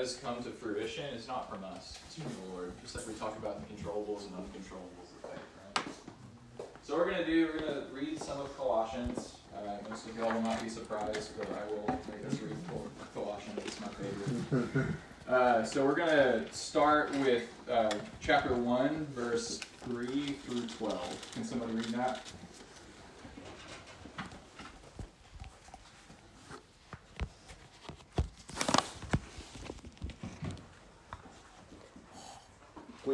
does come to fruition is not from us, it's from the Lord. Just like we talked about the controllables and uncontrollables of faith, right? So what we're going to do, we're going to read some of Colossians. Uh, most of y'all will not be surprised, but I will make us read Colossians. It's my favorite. Uh, so we're going to start with uh, chapter 1, verse 3 through 12. Can somebody read that?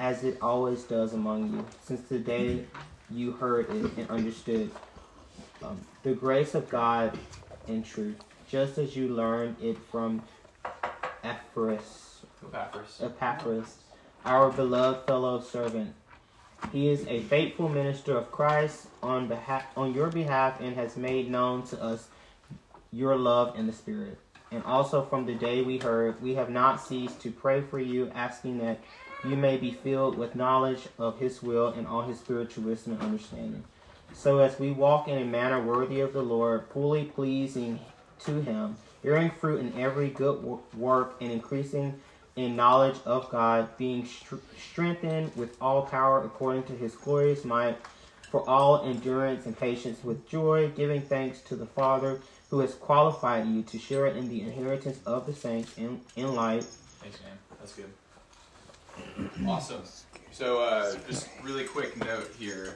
as it always does among you, since the day you heard it and understood um, the grace of God in truth, just as you learned it from Epaphras, Epaphras, Epaphras, our beloved fellow servant. He is a faithful minister of Christ on behalf on your behalf and has made known to us your love in the Spirit. And also from the day we heard, we have not ceased to pray for you, asking that you may be filled with knowledge of his will and all his spiritual wisdom and understanding. So as we walk in a manner worthy of the Lord, fully pleasing to him, bearing fruit in every good work and increasing in knowledge of God, being strengthened with all power according to his glorious might, for all endurance and patience with joy, giving thanks to the Father who has qualified you to share in the inheritance of the saints in, in light. Thanks, man. That's good. Awesome. So, uh, just really quick note here.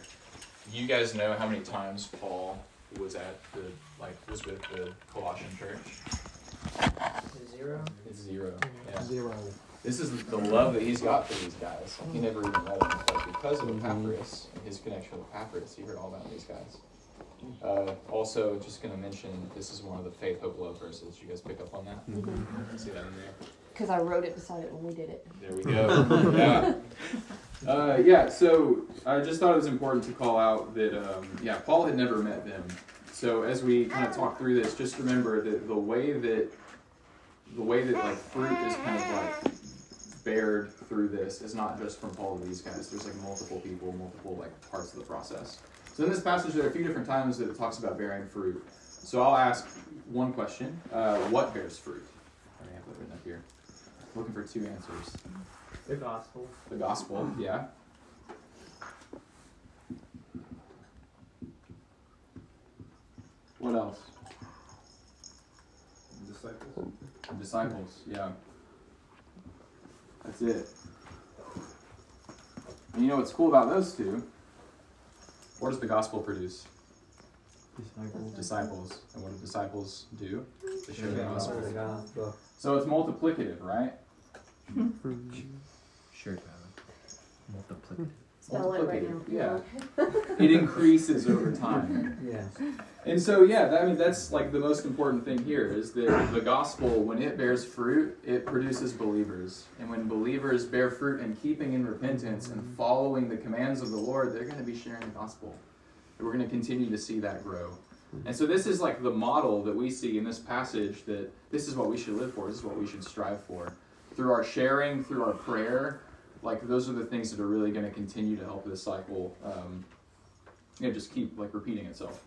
You guys know how many times Paul was at the like was with the Colossian church? Zero. It's zero. Yeah. Zero. This is the love that he's got for these guys. He never even met them, but because of Epaphras and his connection with Epaphras, he heard all about these guys. Uh, also, just going to mention this is one of the faith, hope, love verses. You guys pick up on that? Mm-hmm. See that in there? Because I wrote it beside it when we did it. There we go. yeah. Uh, yeah, so I just thought it was important to call out that, um, yeah, Paul had never met them. So as we kind of talk through this, just remember that the way that the way that like fruit is kind of like bared through this is not just from Paul to these guys. There's like multiple people, multiple like parts of the process. So in this passage, there are a few different times that it talks about bearing fruit. So I'll ask one question: uh, What bears fruit? I have that written up here. Looking for two answers. The gospel. The gospel, yeah. What else? Disciples. Disciples, yeah. That's it. And you know what's cool about those two? What does the gospel produce? Disciples. Disciples. And what do disciples do? They share the gospel. So it's multiplicative, right? Hmm. Sure, Multiplicative. Spell it right now. Yeah. it increases over time. Yeah. And so, yeah, that, I mean, that's like the most important thing here is that the gospel, when it bears fruit, it produces believers. And when believers bear fruit in keeping in repentance and mm-hmm. following the commands of the Lord, they're going to be sharing the gospel. And we're going to continue to see that grow. Mm-hmm. And so, this is like the model that we see in this passage that this is what we should live for, this is what we should strive for. Through our sharing, through our prayer, like those are the things that are really going to continue to help this cycle um, you know, just keep like repeating itself.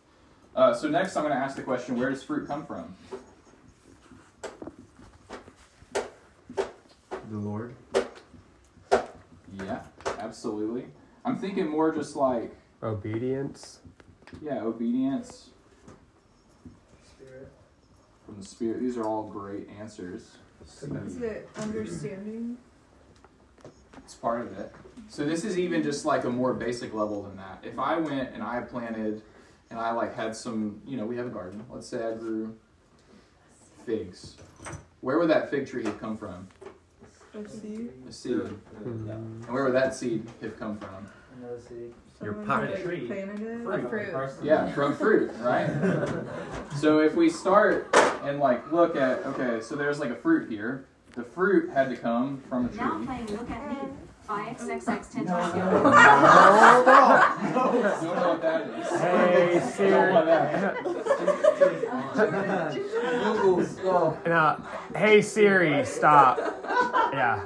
Uh, so next i'm going to ask the question where does fruit come from? The lord? Yeah absolutely. I'm thinking more just like obedience? Yeah obedience. Spirit. From the spirit. These are all great answers. Is it understanding It's part of it. So this is even just like a more basic level than that. If I went and I planted and I like had some, you know, we have a garden. Let's say I grew figs. Where would that fig tree have come from? A seed. A seed. And where would that seed have come from? Another seed. Your potted tree. Planted it. Fruit. fruit. Yeah, from fruit, right? so if we start and like look at okay, so there's like a fruit here. The fruit had to come from a Now tree. playing Look at Me by XXXTentacion. You don't know what that is. Hey, Siri. Google stop. No. Hey Siri, stop. Yeah.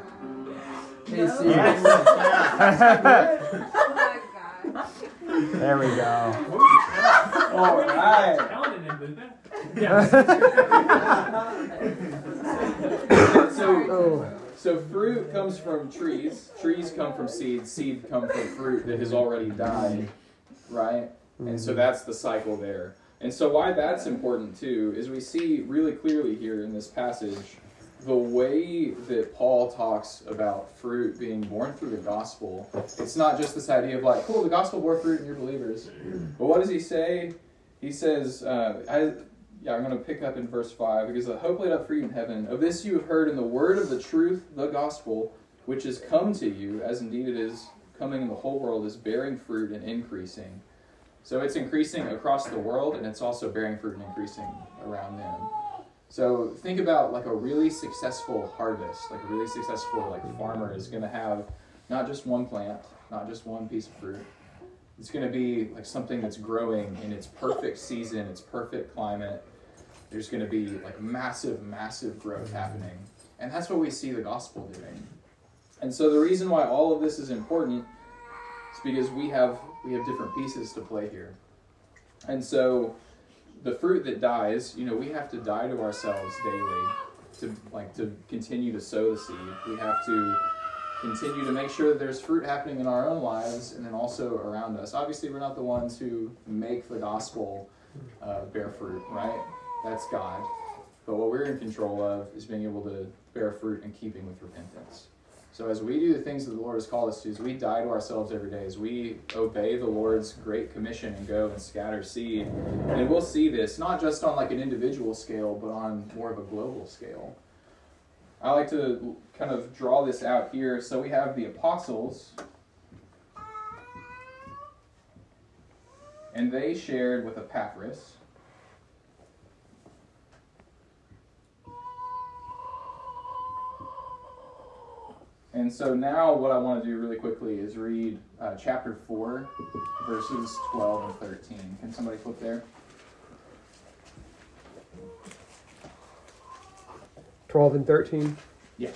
Hey, Siri. Yes. Oh my god. there we go. All right. So, so fruit comes from trees. Trees come from seeds. Seed come from fruit that has already died, right? And so that's the cycle there. And so why that's important too is we see really clearly here in this passage the way that Paul talks about fruit being born through the gospel. It's not just this idea of like, cool, the gospel bore fruit and you're believers. But what does he say? He says, uh, I, yeah, I'm going to pick up in verse 5 because the hope laid up for you in heaven. Of this you have heard in the word of the truth, the gospel, which has come to you, as indeed it is coming in the whole world, is bearing fruit and increasing. So it's increasing across the world and it's also bearing fruit and increasing around them. So think about like a really successful harvest, like a really successful like farmer is going to have not just one plant, not just one piece of fruit. It's going to be like something that's growing in its perfect season, its perfect climate. There's going to be like massive, massive growth happening. And that's what we see the gospel doing. And so the reason why all of this is important is because we have we have different pieces to play here. And so the fruit that dies, you know, we have to die to ourselves daily to like to continue to sow the seed. We have to continue to make sure that there's fruit happening in our own lives and then also around us. Obviously, we're not the ones who make the gospel uh, bear fruit, right? That's God. But what we're in control of is being able to bear fruit in keeping with repentance. So as we do the things that the Lord has called us to, as we die to ourselves every day, as we obey the Lord's great commission and go and scatter seed, and we'll see this not just on like an individual scale, but on more of a global scale. I like to kind of draw this out here. So we have the apostles, and they shared with Epaphras. And so now, what I want to do really quickly is read uh, chapter 4, verses 12 and 13. Can somebody flip there? 12 and 13. Yeah.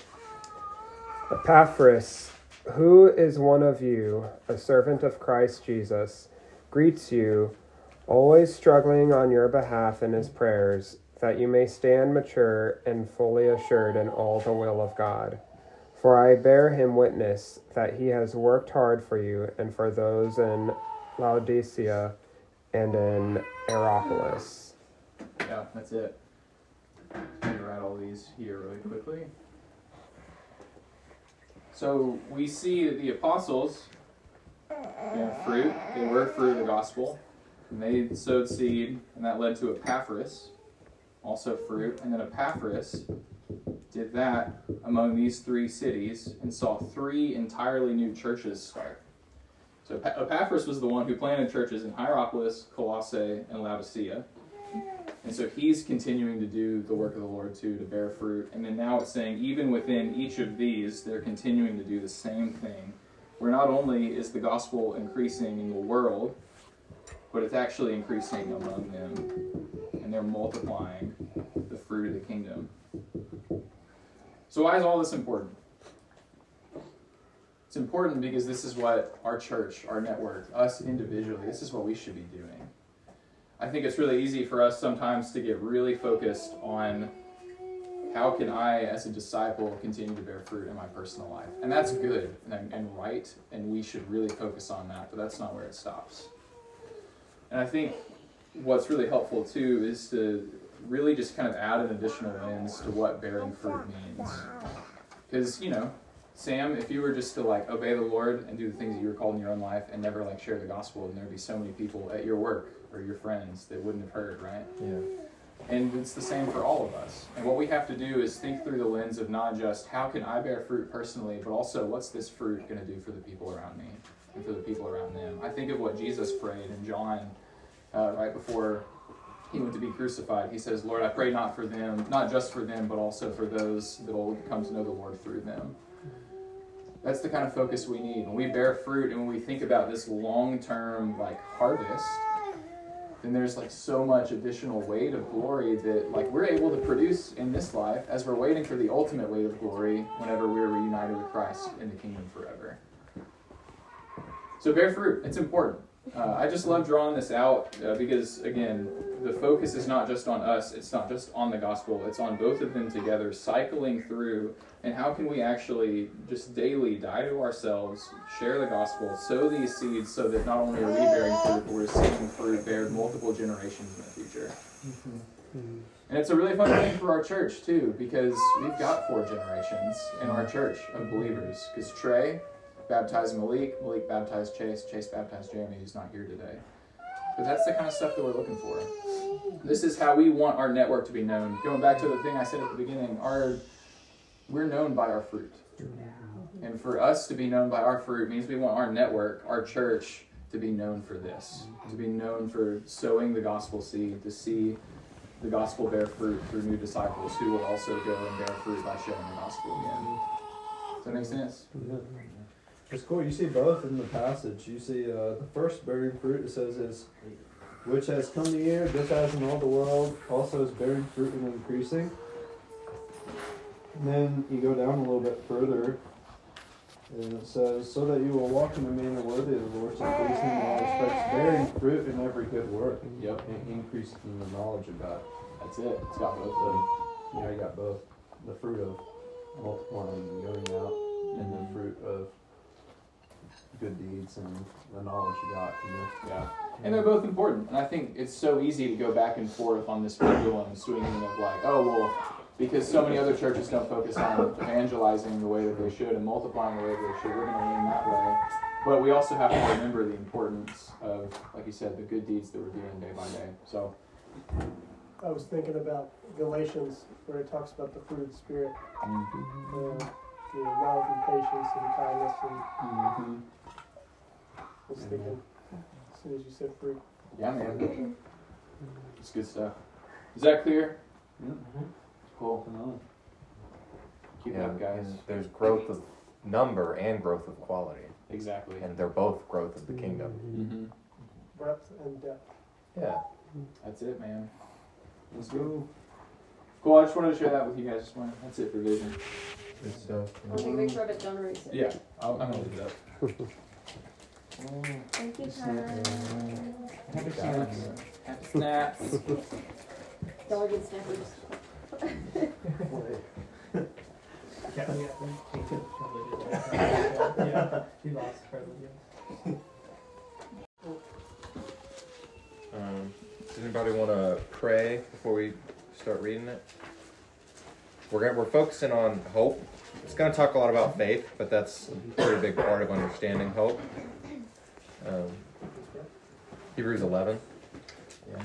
Epaphras, who is one of you, a servant of Christ Jesus, greets you, always struggling on your behalf in his prayers, that you may stand mature and fully assured in all the will of God. For I bear him witness that he has worked hard for you and for those in Laodicea and in Hierapolis. Yeah, that's it. Going to write all these here really quickly. So we see that the apostles fruit, they were fruit of the gospel, and they sowed seed, and that led to Epaphras, also fruit, and then Epaphras did that among these three cities and saw three entirely new churches start. So Ep- Epaphras was the one who planted churches in Hierapolis, Colossae, and Laodicea. And so he's continuing to do the work of the Lord too, to bear fruit. And then now it's saying, even within each of these, they're continuing to do the same thing. Where not only is the gospel increasing in the world, but it's actually increasing among them. And they're multiplying the fruit of the kingdom. So, why is all this important? It's important because this is what our church, our network, us individually, this is what we should be doing. I think it's really easy for us sometimes to get really focused on how can I, as a disciple, continue to bear fruit in my personal life. And that's good and, and right, and we should really focus on that, but that's not where it stops. And I think what's really helpful too is to really just kind of add an additional lens to what bearing fruit means. Because, you know, Sam, if you were just to like obey the Lord and do the things that you were called in your own life and never like share the gospel, then there'd be so many people at your work or your friends that wouldn't have heard, right? Yeah. And it's the same for all of us. And what we have to do is think through the lens of not just how can I bear fruit personally, but also what's this fruit going to do for the people around me and for the people around them. I think of what Jesus prayed in John uh, right before he went to be crucified, he says, Lord, I pray not for them, not just for them, but also for those that will come to know the Lord through them. That's the kind of focus we need. When we bear fruit and when we think about this long term like harvest, then there's like so much additional weight of glory that like we're able to produce in this life as we're waiting for the ultimate weight of glory whenever we're reunited with Christ in the kingdom forever. So bear fruit. It's important. Uh, I just love drawing this out uh, because, again, the focus is not just on us, it's not just on the gospel, it's on both of them together, cycling through. And how can we actually just daily die to ourselves, share the gospel, sow these seeds so that not only are we bearing fruit, but we're seeing fruit bear multiple generations in the future? And it's a really fun thing for our church, too, because we've got four generations in our church of believers. Because Trey, baptized Malik, Malik baptized Chase, Chase baptized Jeremy, who's not here today. But that's the kind of stuff that we're looking for. This is how we want our network to be known. Going back to the thing I said at the beginning, our we're known by our fruit. And for us to be known by our fruit means we want our network, our church, to be known for this. To be known for sowing the gospel seed, to see the gospel bear fruit through new disciples who will also go and bear fruit by sharing the gospel again. Does that make sense? Mm-hmm. It's cool. You see both in the passage. You see uh, the first bearing fruit. It says is, which has come to you, just as in all the world, also is bearing fruit and increasing. And then you go down a little bit further, and it says, so that you will walk in a manner worthy of the Lord, so pleasing in all respects, bearing fruit in every good work, Yep. and increase in the knowledge of God. That's it. It's got both of them. you you got both the fruit of multiplying and going out, and the fruit of good deeds and the knowledge you got from the Yeah. And they're both important. And I think it's so easy to go back and forth on this pendulum swinging of like, oh, well, because so many other churches don't focus on evangelizing the way that they should and multiplying the way that they should, we're going to lean that way. But we also have to remember the importance of, like you said, the good deeds that we're doing day by day. So, I was thinking about Galatians where it talks about the fruit of the spirit, uh, you know, love and patience and kindness and mhm. I was thinking as soon as you said fruit. yeah, man. It's good stuff. Is that clear? Cool. Keep it up, guys. there's growth of number and growth of quality, Exactly. and they're both growth of the kingdom. Mm-hmm. Breadth and depth. Yeah. That's it, man. Let's go. Cool. I just wanted to share that with you guys this morning. That's it for vision. Good stuff. Let me make sure I don't erase it. Yeah, I'll, I'm gonna leave it up. Thank you, Tyler. Happy snaps. Happy snaps. Dollar good snappers. yeah, he lost Um, does anybody want to pray before we start reading it? We're gonna, we're focusing on hope. It's going to talk a lot about faith, but that's a pretty big part of understanding hope. Um, Hebrews 11. Yeah.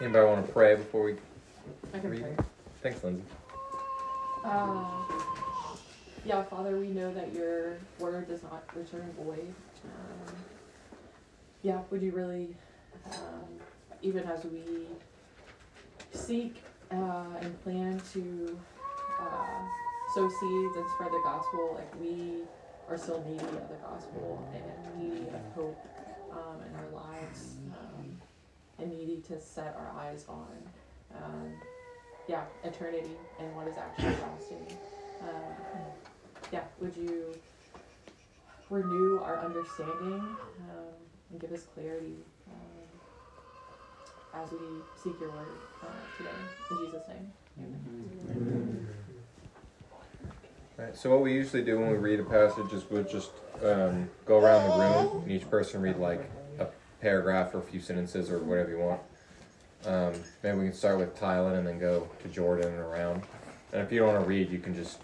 Anybody want to pray before we I can read? pray. Thanks, Lindsay. Uh, yeah, Father, we know that your word does not return void. Um, yeah, would you really, um, even as we seek uh, and plan to uh, sow seeds and spread the gospel, like we are still needy of the gospel and needy of hope um, in our lives um, and needy to set our eyes on. Um, yeah, eternity and what is actually lasting. Um, yeah, would you renew our understanding um, and give us clarity um, as we seek your word uh, today? In Jesus' name. Amen. Right. So what we usually do when we read a passage is we'll just um, go around the room and each person read like a paragraph or a few sentences or whatever you want. Um, maybe we can start with Tylen and then go to Jordan and around. And if you don't want to read, you can just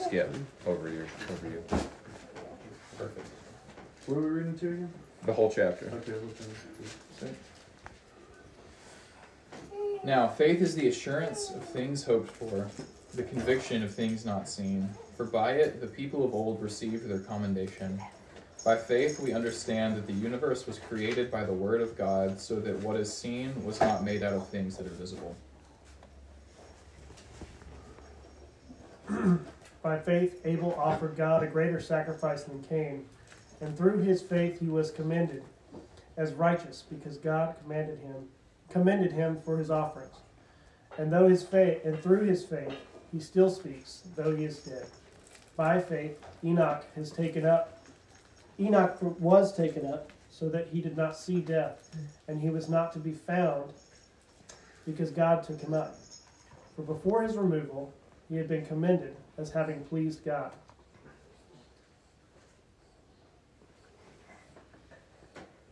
skip over your over you. Perfect. What are we reading to again? The whole chapter. Okay, listen. Now, faith is the assurance of things hoped for, the conviction of things not seen. For by it the people of old received their commendation. By faith, we understand that the universe was created by the Word of God, so that what is seen was not made out of things that are visible. By faith, Abel offered God a greater sacrifice than Cain, and through his faith he was commended as righteous, because God commanded him, commended him for his offerings. And though his faith, and through his faith, he still speaks, though he is dead. By faith, Enoch has taken up. Enoch was taken up, so that he did not see death, and he was not to be found, because God took him up. For before his removal, he had been commended as having pleased God.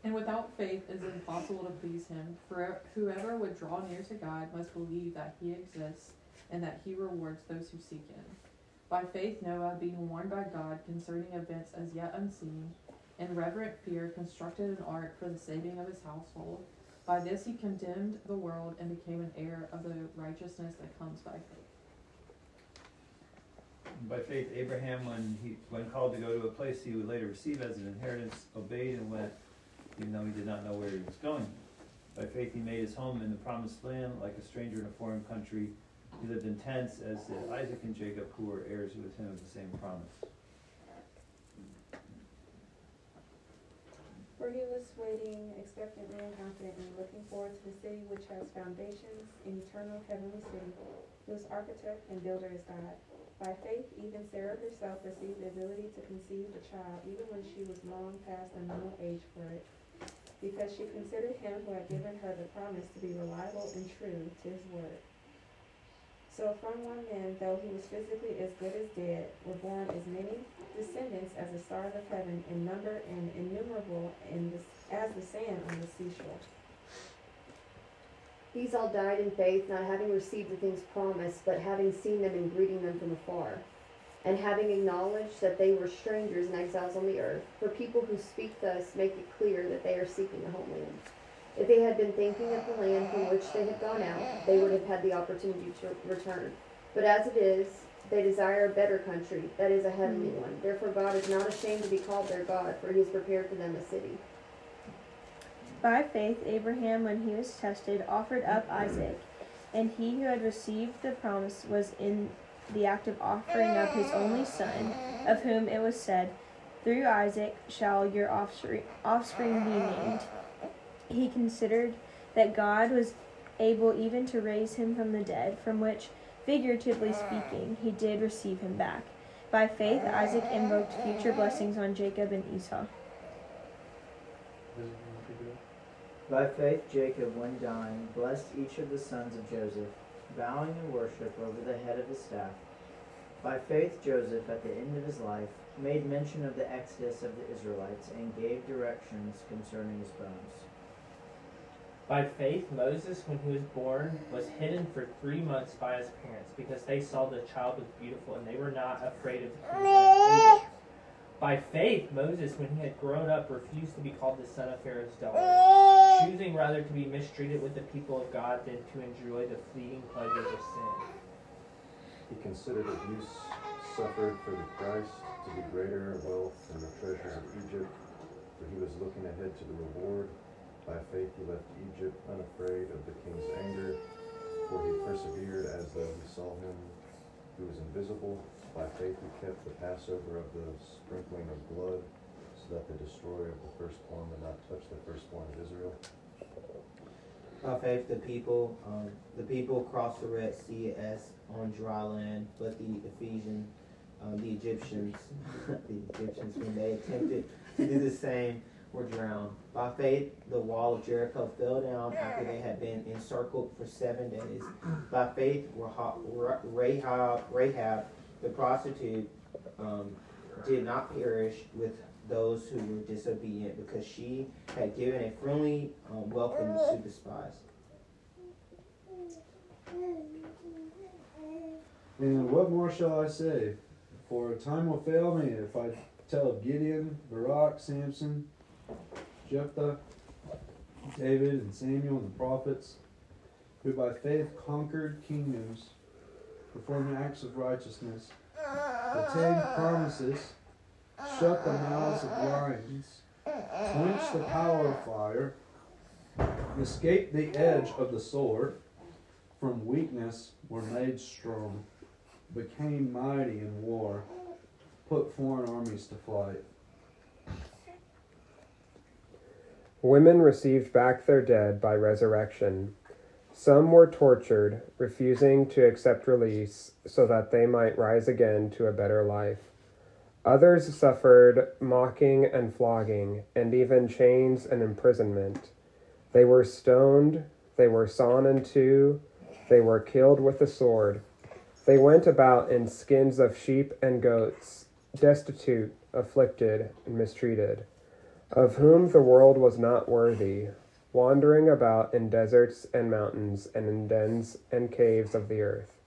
And without faith it is impossible to please him. For whoever would draw near to God must believe that he exists and that he rewards those who seek him. By faith Noah, being warned by God concerning events as yet unseen, in reverent fear constructed an ark for the saving of his household. By this he condemned the world and became an heir of the righteousness that comes by faith. By faith, Abraham, when he when called to go to a place he would later receive as an inheritance, obeyed and went, even though he did not know where he was going. By faith, he made his home in the promised land, like a stranger in a foreign country. He lived in tents, as did Isaac and Jacob, who were heirs with him of the same promise. For he was waiting expectantly and confidently, looking forward to the city which has foundations, an eternal heavenly city, whose architect and builder is God. By faith, even Sarah herself received the ability to conceive a child, even when she was long past the normal age for it, because she considered him who had given her the promise to be reliable and true to his word. So from one man, though he was physically as good as dead, were born as many descendants as the stars of heaven, in number and innumerable in the, as the sand on the seashore. These all died in faith, not having received the things promised, but having seen them and greeting them from afar, and having acknowledged that they were strangers and exiles on the earth. For people who speak thus make it clear that they are seeking a homeland. If they had been thinking of the land from which they had gone out, they would have had the opportunity to return. But as it is, they desire a better country, that is a heavenly hmm. one. Therefore God is not ashamed to be called their God, for he has prepared for them a city. By faith, Abraham, when he was tested, offered up Isaac, and he who had received the promise was in the act of offering up his only son, of whom it was said, Through Isaac shall your offspring, offspring be named. He considered that God was able even to raise him from the dead, from which, figuratively mm. speaking, he did receive him back. By faith, Isaac invoked future blessings on Jacob and Esau. By faith, Jacob, when dying, blessed each of the sons of Joseph, bowing in worship over the head of his staff. By faith, Joseph, at the end of his life, made mention of the exodus of the Israelites and gave directions concerning his bones. By faith, Moses, when he was born, was hidden for three months by his parents because they saw the child was beautiful and they were not afraid of the edict. By faith, Moses, when he had grown up, refused to be called the son of Pharaoh's daughter, choosing rather to be mistreated with the people of God than to enjoy the fleeting pleasures of sin. He considered abuse suffered for the Christ to be greater wealth than the treasures of Egypt, for he was looking ahead to the reward. By faith he left Egypt unafraid of the king's anger, for he persevered as though he saw him who was invisible. By faith he kept the Passover of the sprinkling of blood, so that the destroyer of the firstborn would not touch the firstborn of Israel. By faith, the people, um, the people crossed the Red Sea as on dry land, but the Ephesians, um, the Egyptians, the Egyptians, when they attempted to do the same, were drowned. By faith, the wall of Jericho fell down after they had been encircled for seven days. By faith, Rahab, Rahab the prostitute, um, did not perish with those who were disobedient because she had given a friendly um, welcome to the spies. And what more shall I say? For time will fail me if I tell of Gideon, Barak, Samson, Jephthah, David, and Samuel, and the prophets, who by faith conquered kingdoms, performed acts of righteousness, obtained promises, shut the mouths of lions, quench the power of fire, escaped the edge of the sword, from weakness were made strong, became mighty in war, put foreign armies to flight. Women received back their dead by resurrection. Some were tortured, refusing to accept release so that they might rise again to a better life. Others suffered mocking and flogging, and even chains and imprisonment. They were stoned, they were sawn in two, they were killed with the sword. They went about in skins of sheep and goats, destitute, afflicted, and mistreated, of whom the world was not worthy, wandering about in deserts and mountains and in dens and caves of the earth.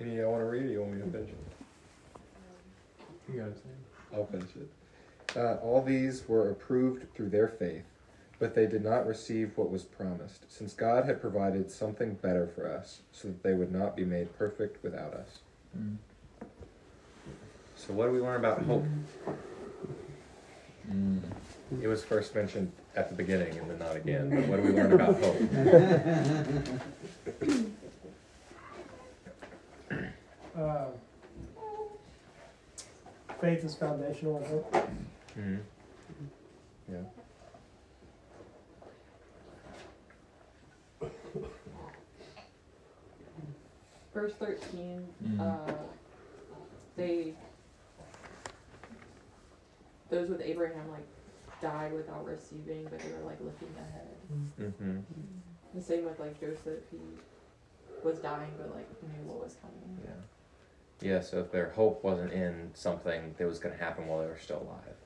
Any y'all want to read it? You want me to finish it? You got it. I'll finish it. Uh, all these were approved through their faith, but they did not receive what was promised, since God had provided something better for us, so that they would not be made perfect without us. Mm. So, what do we learn about hope? Mm. It was first mentioned at the beginning and then not again. But what do we learn about hope? Uh, faith is foundational, I hope. hmm Yeah. Verse 13, Mhm. uh, they, those with Abraham, like, died without receiving, but they were, like, looking ahead. Mm-hmm. The same with, like, Joseph, he was dying, but, like, knew what was coming. Yeah. Yeah, so if their hope wasn't in something that was going to happen while they were still alive.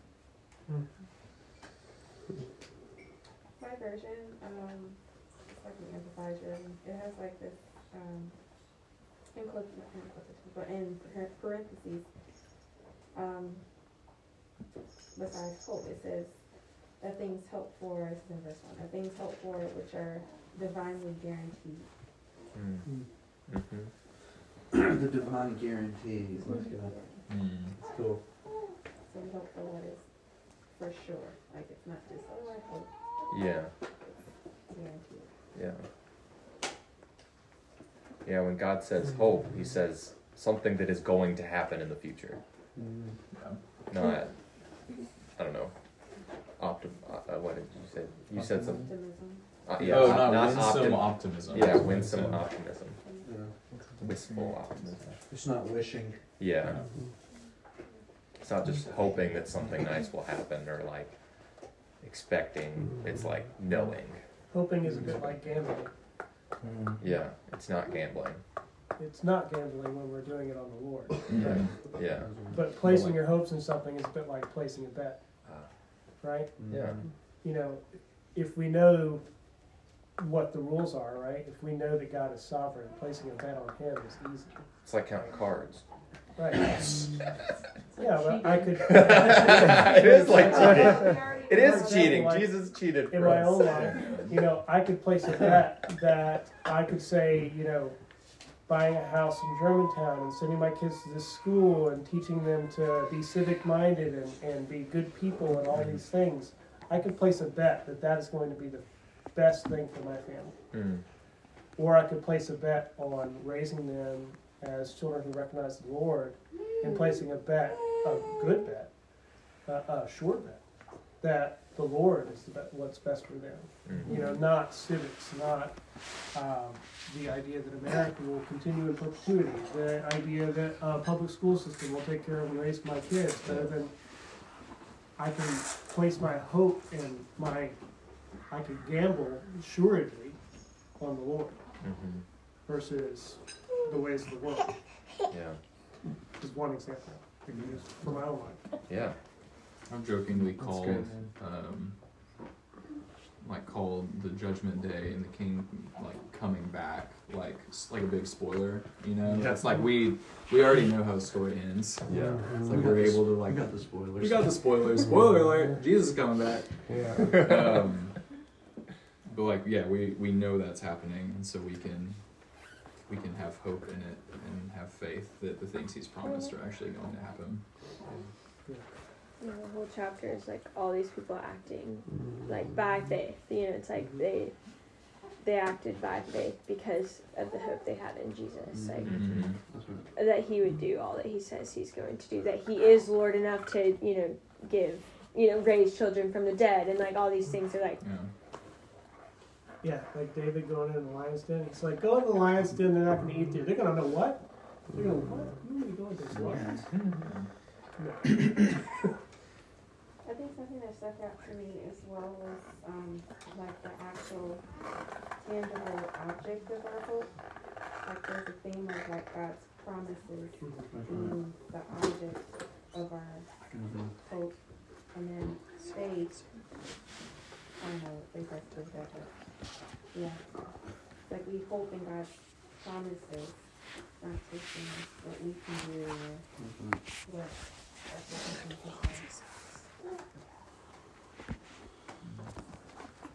My version, um, it's like an amplified version. It has like this, um, in quotes, in quotations, but in parentheses, um, besides hope, it says, that things hoped for, this is in verse one, that things hoped for which are divinely guaranteed. Mm-hmm. the divine guarantees. Let's go. Mm. It's cool. So we hope for what is for sure, like it's not just, oh, I hope, Yeah. it's guaranteed. Yeah. Yeah, when God says hope, he says something that is going to happen in the future. Not, I don't know, optim. Uh, uh, what did you say? You said some. Optimism. Uh, yeah, Oh, op- not winsome optim- optimism. Yeah, Winsome. winsome optimism. Yeah. Wistful optimism. It's not wishing. Yeah. It's not just hoping that something nice will happen or like expecting. It's like knowing. Hoping is a bit like gambling. Yeah, it's not gambling. It's not gambling when we're doing it on the Lord. Right. Yeah. But placing your hopes in something is a bit like placing a bet, Ah. right? Yeah. You know, if we know what the rules are, right? If we know that God is sovereign, placing a bet on Him is easy. It's like counting cards. Right. yeah, but I could. it is like cheating. It For is example, cheating. like, Jesus cheated in for my us. own life. You know, I could place a bet that I could say, you know, buying a house in Germantown and sending my kids to this school and teaching them to be civic minded and, and be good people and all these things. I could place a bet that that is going to be the best thing for my family. Mm. Or I could place a bet on raising them as children who recognize the Lord in placing a bet, a good bet, a, a sure bet, that the Lord is the be- what's best for them. Mhm. You know, not civics, not um, the idea that America will continue in perpetuity, the idea that a public school system will take care of and raise my kids better than I can place my hope and my, I can gamble assuredly on the Lord Mhm. versus the ways of the world. Yeah. Just one example I can use for my own life. Yeah. I've jokingly called, good, um, like called the Judgment Day and the King like coming back, like like a big spoiler. You know, Yeah. it's like we we already know how the story ends. Yeah. it's like We we're able to like we got the spoilers. We got the spoilers. Spoiler alert! Jesus is coming back. Yeah. Um, but like, yeah, we we know that's happening, and so we can we can have hope in it and have faith that the things He's promised are actually going to happen. You know, the whole chapter is like all these people acting like by faith. You know, it's like they they acted by faith because of the hope they had in Jesus. Like Mm-hmm. that he would do all that he says he's going to do. That he is Lord enough to, you know, give, you know, raise children from the dead and like all these things are like Yeah, like David going in the lion's den. It's like go in the lion's den. They're not going to eat you. They're going to know what. They're going to what? You want to go into this lions? I think something that stuck out to me as well was um, like the actual tangible object of our hope. Like there's a theme of like God's promises being the object of our hope, and then faith. I don't know, they like to that, but yeah, like we hope in God's promises, not in what we can do what.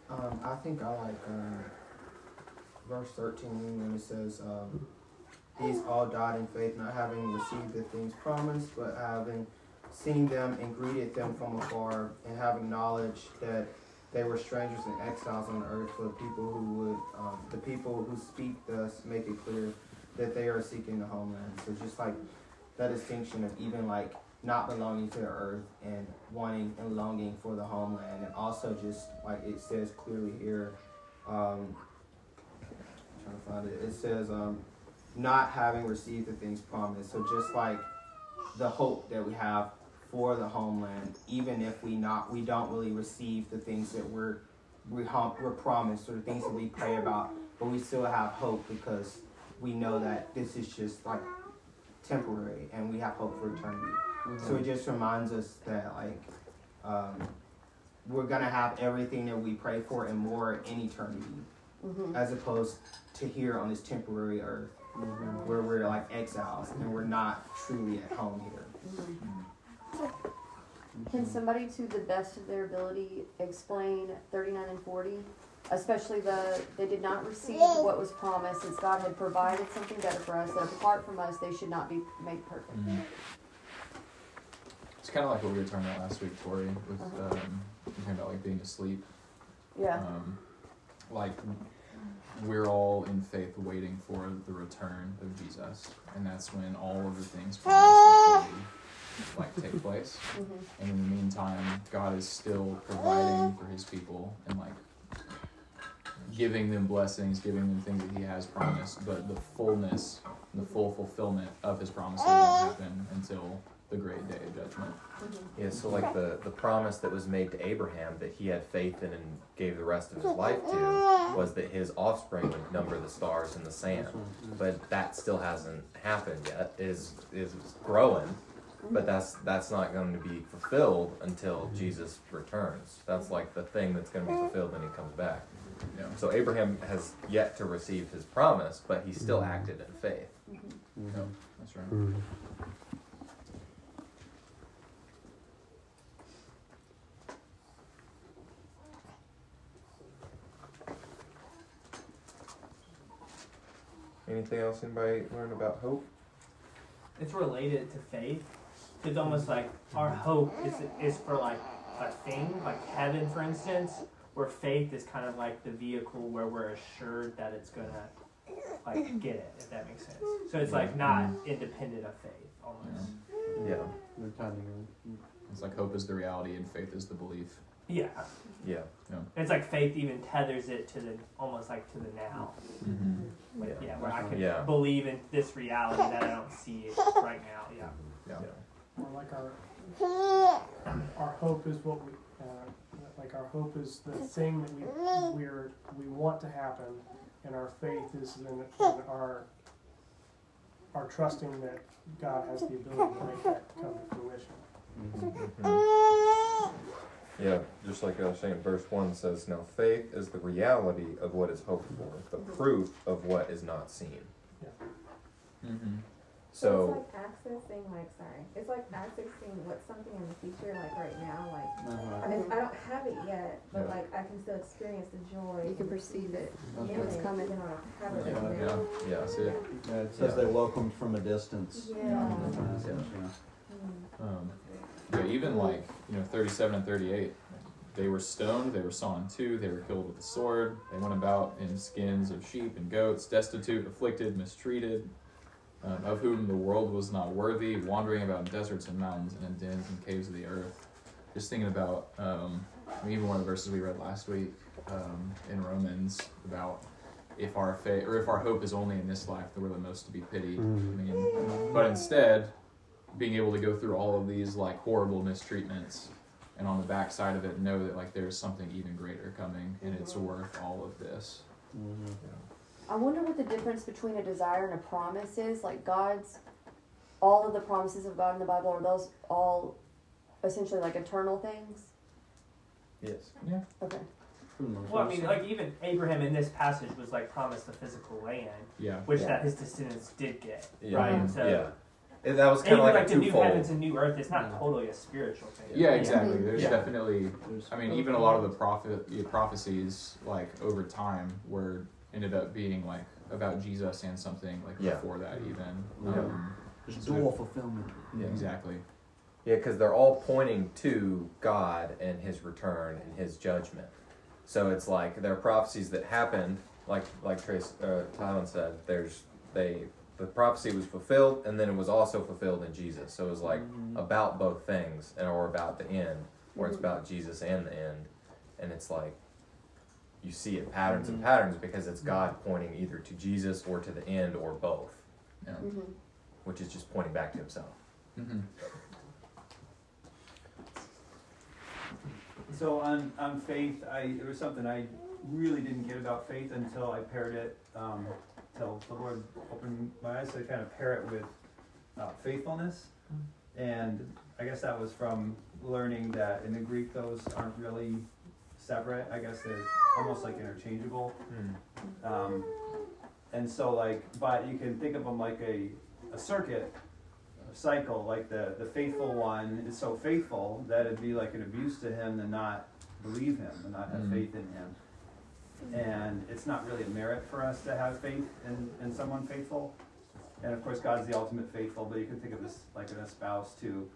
Um, I think I like um, verse 13 when it says, um, These all died in faith, not having received the things promised, but having seen them and greeted them from afar, and having knowledge that they were strangers and exiles on earth for the people who would, um, the people who speak thus make it clear that they are seeking the homeland. So just like that distinction of even like not belonging to the earth and wanting and longing for the homeland, and also just like it says clearly here, um, trying to find it. It says um, not having received the things promised. So just like the hope that we have for the homeland, even if we not we don't really receive the things that we're we hum, we're promised or the things that we pray about, but we still have hope because we know that this is just like temporary and we have hope for eternity. So it just reminds us that like um, we're gonna have everything that we pray for and more in eternity, Mhm. as opposed to here on this temporary earth, where we're like exiles and we're not truly at home here. Can somebody, to the best of their ability, explain 39 and 40? Especially the, they did not receive what was promised, since God had provided something better for us, that apart from us, they should not be made perfect. It's kind of like what we were talking about last week, Tori, with Uh-huh. um, talking about like being asleep. Yeah. Um, like we're all in faith waiting for the return of Jesus, and that's when all of the things promised will fully like take place. Mhm. And in the meantime, God is still providing for His people and like giving them blessings, giving them things that He has promised. But the fullness, the full fulfillment of His promises won't happen until the great day of judgment. Yeah, so like the, the promise that was made to Abraham that he had faith in and gave the rest of his life to was that his offspring would number the stars in the sand. But that still hasn't happened yet. Is is growing, but that's that's not going to be fulfilled until mm-hmm. Jesus returns. That's like the thing that's going to be mm. fulfilled when he comes back. Yeah. So Abraham has yet to receive his promise, but he still mm-hmm. acted in faith. Mm-hmm. Yeah, that's right. Anything else anybody learn about hope? it's related to faith. It's almost like our hope is is for like a thing, like heaven, for instance, where faith is kind of like the vehicle where we're assured that it's gonna like get it, if that makes sense. So it's like not independent of faith, almost. Yeah. It's like hope is the reality and faith is the belief. Yeah. Yeah. Yeah. It's like faith even tethers it to the almost like to the now. Mhm. Like, Yeah. yeah, where I can Yeah. believe in this reality that I don't see it right now. Yeah. Yeah. Or like our our hope is what we uh, like our hope is the thing that we we're we want to happen, and our faith is in, in our our trusting that God has the ability to make that come to fruition. Yeah, just like I was saying, verse 1 says, Now faith is the reality of what is hoped for, the proof of what is not seen. Mm-hmm. So it's like accessing, like, sorry, it's like accessing what's something in the future, like right now, like, Uh-huh. I mean, I don't have it yet, but Yeah. like, I can still experience the joy. You can perceive it, in what's it, coming. You know, I have it Yeah, right yeah, now. yeah, that's it. Yeah, it says Yeah. they welcomed from a distance. Yeah. in the passage, yeah. Um, yeah, even like you know, thirty-seven and thirty-eight, they were stoned, they were sawn in two, they were killed with the sword. They went about in skins of sheep and goats, destitute, afflicted, mistreated, um, of whom the world was not worthy, wandering about in deserts and mountains and in dens and caves of the earth. Just thinking about um, even one of the verses we read last week um, in Romans about if our faith or if our hope is only in this life, then we're the most to be pitied. I mean, but instead, being able to go through all of these like horrible mistreatments and on the backside of it know that like there's something even greater coming and it's worth all of this I wonder what the difference between a desire and a promise is. Like God's, all of the promises of God in the Bible are those all essentially like eternal things? Yes. Yeah. Okay. Well, I mean, like even Abraham in this passage was like promised a physical land, Yeah. which Yeah. that his descendants did get, Yeah. right? So, yeah. And that was kind of like, like a the new heavens and new earth, it's not totally a spiritual thing. yeah exactly mm-hmm. there's Yeah. definitely i mean even a lot of the prophet yeah, prophecies like over time were ended up being like about jesus and something like Yeah. before that even Yeah. um, There's so- dual fulfillment. yeah exactly Yeah, because they're all pointing to God and His return and His judgment. So it's like there are prophecies that happened, like like Trace uh, Tylen said. There's they the prophecy was fulfilled, and then it was also fulfilled in Jesus. So it was like about both things, and or about the end, where it's about Jesus and the end, and it's like you see it patterns and patterns because it's God pointing either to Jesus or to the end or both, yeah Mm-hmm. which is just pointing back to Himself. mm-hmm. So on, on faith, I, there was something I really didn't get about faith until I paired it, um, till the Lord opened my eyes to kind of pair it with uh, faithfulness. And I guess that was from learning that in the Greek, those aren't really separate. I guess they're almost like interchangeable. Um, and so like, but you can think of them like a, a circuit, a cycle, like the, the faithful one is so faithful that it'd be like an abuse to him to not believe him, and not have Mm. faith in him. And it's not really a merit for us to have faith in, in someone faithful. And of course, God's the ultimate faithful, but you can think of this like in a spouse too.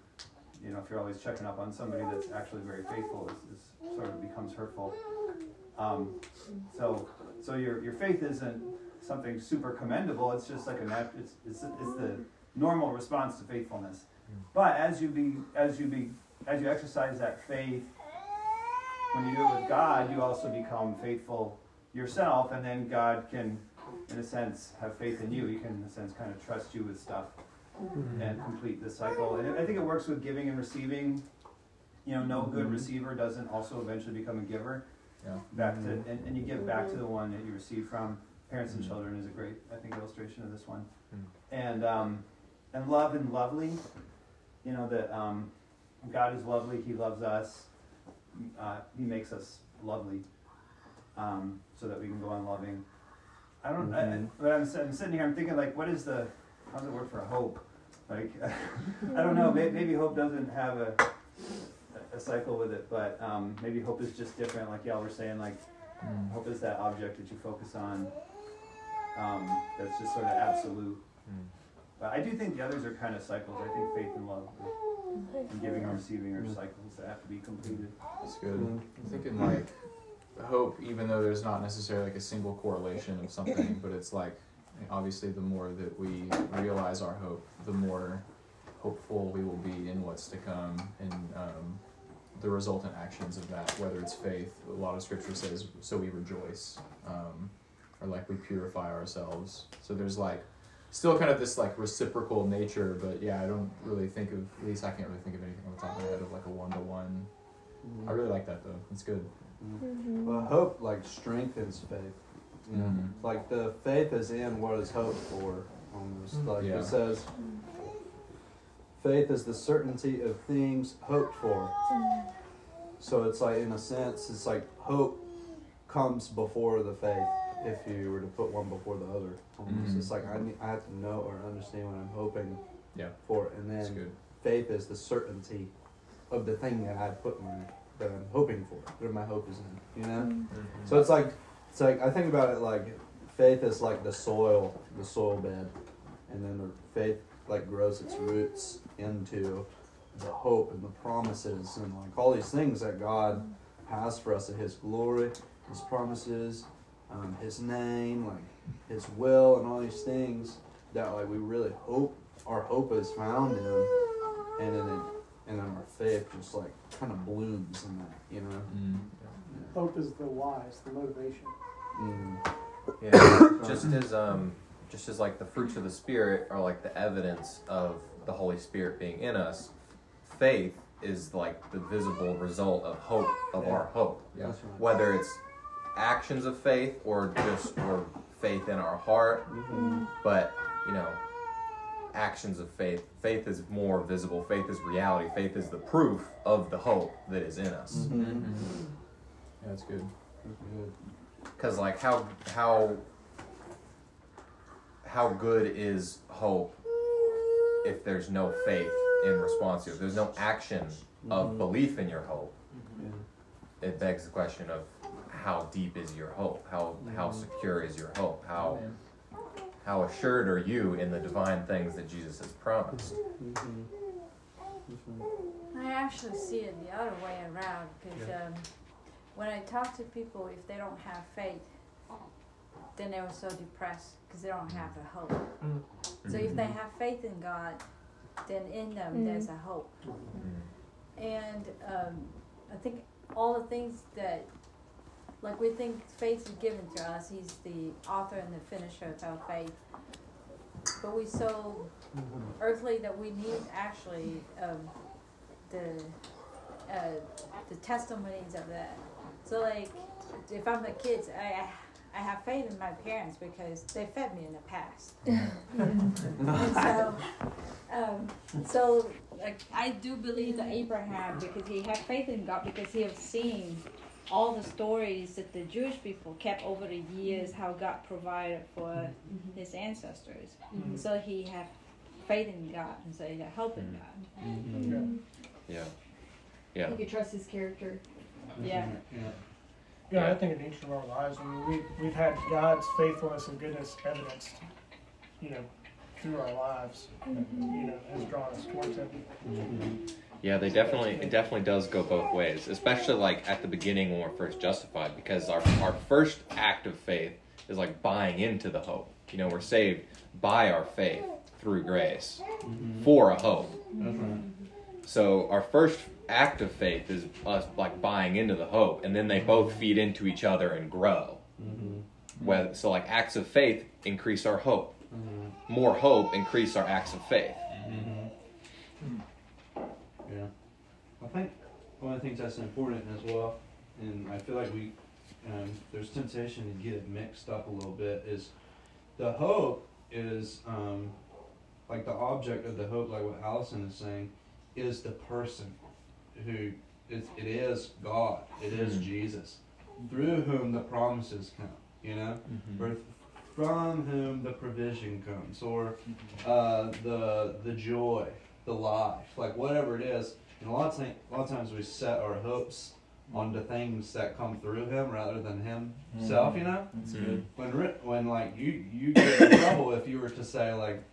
You know, if you're always checking up on somebody that's actually very faithful, it's, it's sort of becomes hurtful. Um, so, so your, your faith isn't something super commendable. It's just like a nat- it's, it's, it's the normal response to faithfulness. But as you be as you be as you exercise that faith, when you do it with God, you also become faithful yourself, and then God can, in a sense, have faith in you. He can, in a sense, kind of trust you with stuff and complete the cycle. And I think it works with giving and receiving. You know, no good receiver doesn't also eventually become a giver. Yeah. Back to and, and you give back to the one that you receive from. Parents and children is a great, I think, illustration of this one. And um, and love and lovely. You know that um, God is lovely. He loves us. Uh, he makes us lovely, um, so that we can go on loving. I don't. I, I, but I'm, I'm sitting here. I'm thinking like, what is the? How does it work for hope? Like, I don't know. Maybe, maybe hope doesn't have a a cycle with it, but um, maybe hope is just different. Like y'all were saying, like Mm. hope is that object that you focus on. Um, that's just sort of absolute. But I do think the others are kind of cycles. I think faith and love, and giving and receiving, are cycles that have to be completed. That's good. I'm thinking like hope, even though there's not necessarily like a single correlation of something, but it's like obviously the more that we realize our hope, the more hopeful we will be in what's to come and um, the resultant actions of that, whether it's faith. A lot of scripture says, "So we rejoice," um, or like we purify ourselves. So there's like still kind of this like reciprocal nature, but yeah, I don't really think of at least I can't really think of anything on the top of my head of like a one to one. I really like that though. It's good. Well, hope like strengthens faith. You know, Mhm. like the faith is in what is hoped for. Almost like Yeah. it says, faith is the certainty of things hoped for. So it's like, in a sense, it's like hope comes before the faith if you were to put one before the other. Almost. Mhm. It's like I need, I have to know or understand what I'm hoping Yeah. for, and then good. faith is the certainty of the thing that I put my that I'm hoping for, that my hope is in. You know. Mhm. So it's like it's like I think about it like faith is like the soil, the soil bed, and then the faith like grows its roots into the hope and the promises and like all these things that God has for us, in His glory, His promises, um, His name, like His will, and all these things that like we really hope our hope is found in, and then it, and then our faith just like kind of blooms in that, you know. Hope is the wise, the motivation. Mm. Yeah, just as um, just as like the fruits of the spirit are like the evidence of the Holy Spirit being in us, faith is like the visible result of hope of our hope. Yeah. That's right. Whether it's actions of faith or just or faith in our heart, Mm-hmm. but you know, actions of faith. Faith is more visible. Faith is reality. Faith is the proof of the hope that is in us. That's good. Good. Because like how how how good is hope if there's no faith in response to it? If there's no action of Mhm. belief in your hope, Yeah. it begs the question of how deep is your hope? How how Mhm. secure is your hope? How how assured are you in the divine things that Jesus has promised? Mhm. I actually see it the other way around because Yeah. um, when I talk to people, if they don't have faith, then they were so depressed because they don't have the hope. So if they Mhm. have faith in God, then in them Mm. there's a hope. And um, I think all the things that, like we think faith is given to us, He's the author and the finisher of our faith. But we're so earthly that we need actually um, the uh, the testimonies of that. So like, if I'm a kid, I I have faith in my parents because they fed me in the past. and so, um, so like I do believe that Abraham because he had faith in God because he have seen all the stories that the Jewish people kept over the years how God provided for his ancestors. Mhm. So he had faith in God and so he had hope in God. Mm-hmm. Yeah. Yeah. You could trust his character. Yeah. Yeah, Yeah, I think in each of our lives, I mean, we, we've had God's faithfulness and goodness evidenced, you know, through our lives, that, you know, has drawn us towards Him. Mm-hmm. Yeah, they definitely it definitely does go both ways, especially like at the beginning when we're first justified, because our our first act of faith is like buying into the hope. You know, we're saved by our faith through grace mm-hmm. for a hope. That's right. So our first act of faith is us like buying into the hope, and then they both feed into each other and grow. Mm-hmm. Whether, so like acts of faith increase our hope. Mm-hmm. More hope increase our acts of faith. Yeah. I think one of the things that's important as well, and I feel like we, um, there's temptation to get it mixed up a little bit, is the hope is, um, like the object of the hope, like what Allison is saying, is the person who, it, it is God, it is Mhm. Jesus, through whom the promises come, you know? Mhm. Or from whom the provision comes, or uh, the the joy, the life, like whatever it is. And a lot of time, a lot of times we set our hopes on the things that come through Him rather than Himself. You know, That's good. when when like you you get in trouble if you were to say like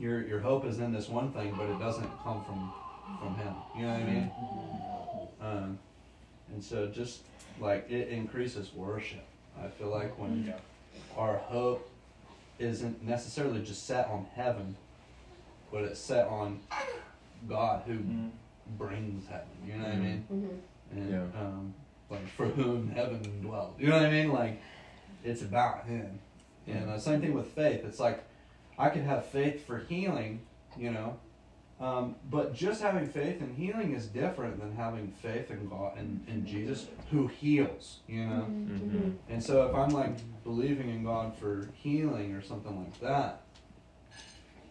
your your hope is in this one thing, but it doesn't come from from Him. You know what I mean? Um, and so just like it increases worship. I feel like when our hope isn't necessarily just set on heaven, but it's set on God who brings heaven. You know what I mean? Mm-hmm. And Yeah. um, like for whom heaven dwells. You know what I mean? Like it's about Him. And uh, same thing with faith. It's like I can have faith for healing. You know. Um, but just having faith in healing is different than having faith in God and in Jesus who heals, you know? Mhm. And so if I'm like believing in God for healing or something like that,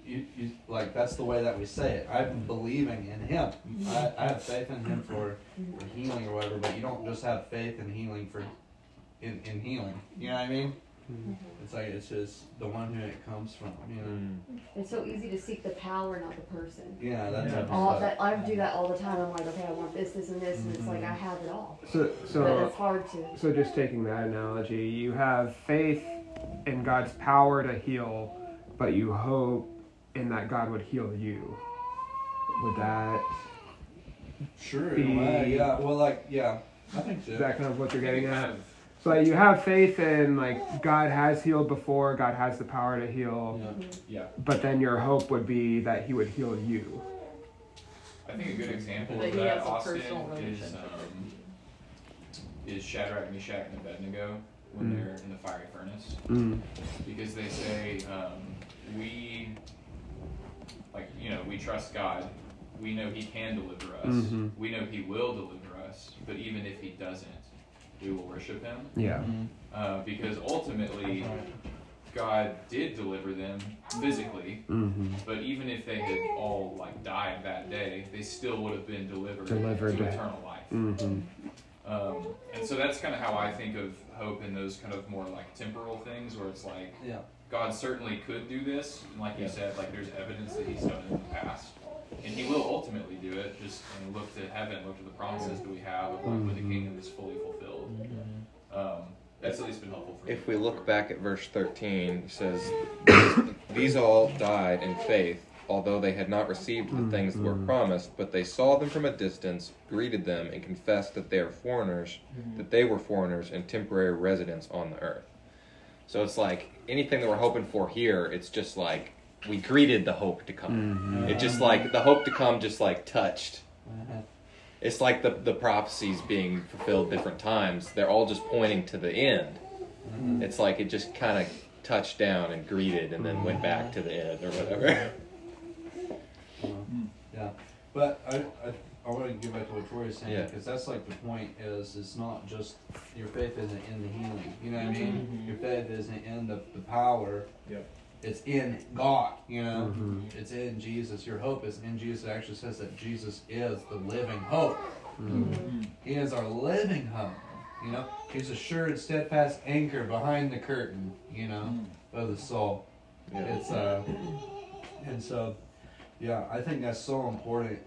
you, you like that's the way that we say it. I'm believing in Him. I, I have faith in Him for, for healing or whatever. But you don't just have faith in healing for in, in healing. You know what I mean? Mm-hmm. It's like it's just the one who it comes from. You know. It's so easy to seek the power, not the person. Yeah, that type of all stuff. that I do that all the time. I'm like, okay, I want this, this, and this, and it's like Mm-hmm. I have it all. So, so but it's hard to. So just taking that analogy, you have faith in God's power to heal, but you hope in that God would heal you. Would that Sure, be, in a way, yeah. Well, like, yeah, I think so. Is that kind of what you're getting Kind at? of. So like, you have faith in like God has healed before, God has the power to heal. Yeah. But then your hope would be that He would heal you. I think a good example That of that, Austin, is um, is Shadrach, Meshach, and Abednego when Mm. they're in the fiery furnace, Mm. because they say um, we, like you know, we trust God. We know He can deliver us. Mhm. We know He will deliver us. But even if He doesn't, we will worship Him. Yeah. Uh, because ultimately, God did deliver them physically, Mhm. but even if they had all like died that day, they still would have been delivered, Delivered to to- eternal life. Mhm. Um, and so that's kind of how I think of hope in those kind of more like temporal things, where it's like Yeah. God certainly could do this, and like you Yeah. said, like there's evidence that He's done it in the past, and He will ultimately do it. Just and look to heaven, look to the promises that we have of like when the kingdom is fully fulfilled. Um, that's at least been helpful for me. If we look back at verse 13, it says, These all died in faith, although they had not received the things that were Mhm. promised, but they saw them from a distance, greeted them, and confessed that they are foreigners, that they were foreigners and temporary residents on the earth. So it's like anything that we're hoping for here, it's just like we greeted the hope to come. Mhm. It just like the hope to come just like touched. It's like the the prophecies being fulfilled different times. They're all just pointing to the end. Mhm. It's like it just kind of touched down and greeted and then went back to the end or whatever. Yeah, but I, I, I want to get back to what Troy's saying Yeah. because that's like the point is it's not just your faith isn't in the healing. You know what I mean? Mhm. Your faith isn't in the, the power. Yep. It's in God. You know, Mhm. it's in Jesus. Your hope is in Jesus. It actually says that Jesus is the living hope. Mhm. He is our living hope. You know, He's a sure and steadfast anchor behind the curtain. You know, of the soul. Yeah. It's uh, and so, yeah, I think that's so important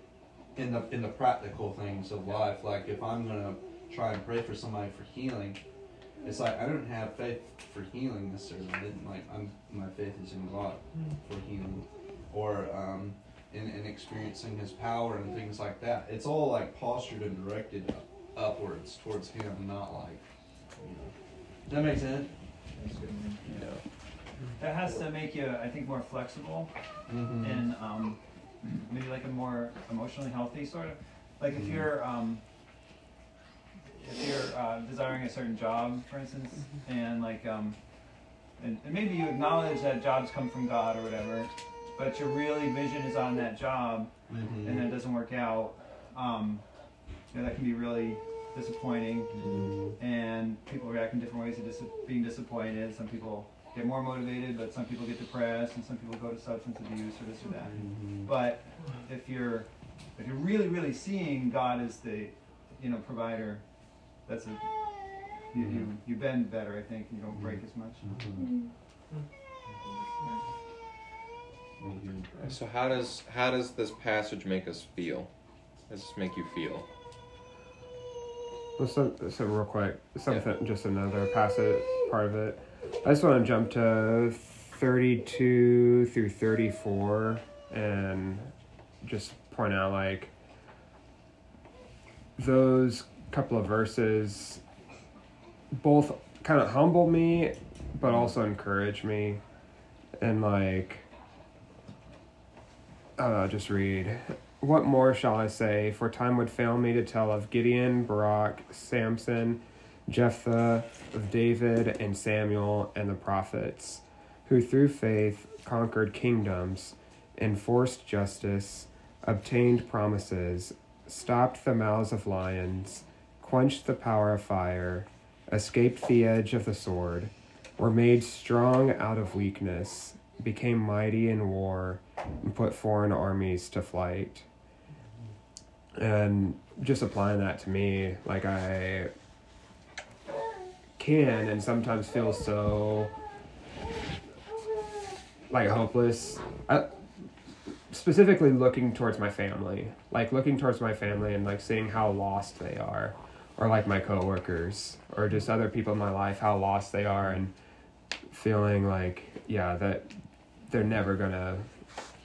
in the in the practical things of life. Like if I'm gonna try and pray for somebody for healing, it's like I don't have faith for healing necessarily. I didn't like I'm my faith is in God for healing, or um, in, in experiencing His power and things like that. It's all like postured and directed upwards towards Him, not like you know. Does that make sense? Yeah. That has to make you, I think, more flexible Mhm. and um, maybe like a more emotionally healthy sort of. Like if Mhm. you're um, if you're uh, desiring a certain job, for instance, and like um, and, and maybe you acknowledge that jobs come from God or whatever, but your really vision is on that job, Mhm. and then it doesn't work out. Um, you know, that can be really disappointing, and people react in different ways to dis- being disappointed. Some people get more motivated, but some people get depressed, and some people go to substance abuse or this or that. Mhm. But if you're if you're really really seeing God as the you know provider, that's a you, you, you bend better, I think. and You don't break mm-hmm. as much. Mm-hmm. Mm-hmm. So how does how does this passage make us feel? How does this make you feel? Well, so, so real quick, something, just another passage part of it. I just want to jump to 32 through 34 and just point out like those couple of verses both kind of humble me but also encourage me and like don't just read. What more shall I say? For time would fail me to tell of Gideon, Barak, Samson, Jephthah, of David, and Samuel, and the prophets, who through faith conquered kingdoms, enforced justice, obtained promises, stopped the mouths of lions, quenched the power of fire, escaped the edge of the sword, were made strong out of weakness, became mighty in war, and put foreign armies to flight. And just applying that to me, like I can and sometimes feel so like hopeless. I, specifically looking towards my family, like looking towards my family and like seeing how lost they are, or like my coworkers, or just other people in my life, how lost they are, and feeling like yeah that they're never gonna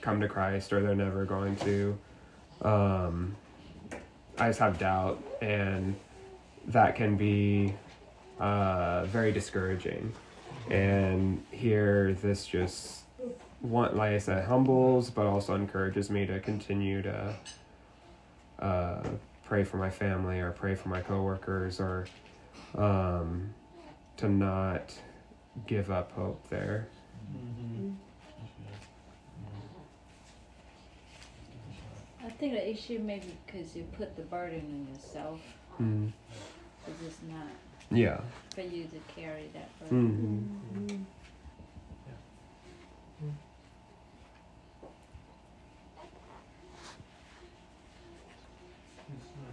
come to Christ or they're never going to. Um, I just have doubt, and that can be uh, very discouraging. And here, this just one like I said, humbles, but also encourages me to continue to uh, pray for my family or pray for my coworkers or um, to not give up hope there. I think the issue maybe because you put the burden on yourself. Mm. It's just not Yeah. for you to carry that burden. Mhm.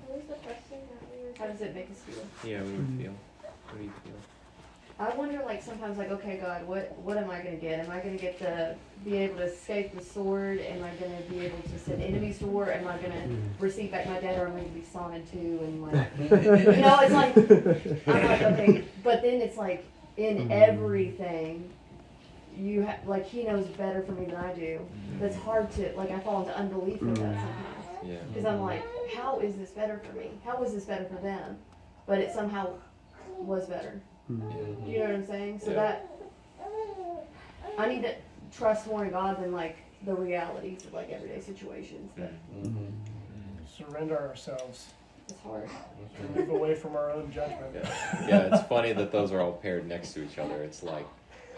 What was the question that we were? How does it make us feel? Yeah, we Mm. would feel. What do you feel? I wonder, like sometimes, like, okay, God, what what am I gonna get? Am I gonna get to be able to escape the sword? Am I gonna be able to send enemies to war? Am I gonna receive back my dad, or am I gonna be sawn in two? And like, you know, it's like I'm like, okay, but then it's like in Mhm. everything, you have like He knows better for me than I do. That's hard to like. I fall into unbelief with that sometimes. Yeah. Because I'm like, how is this better for me? How is this better for them? But it somehow was better. Mhm. You know what I'm saying? So Yeah. that I need to trust more in God than like the realities of like everyday situations. But Mm-hmm. Surrender ourselves. it's hard. To move away from our own judgment. Yeah. yeah, it's funny that those are all paired next to each other. It's like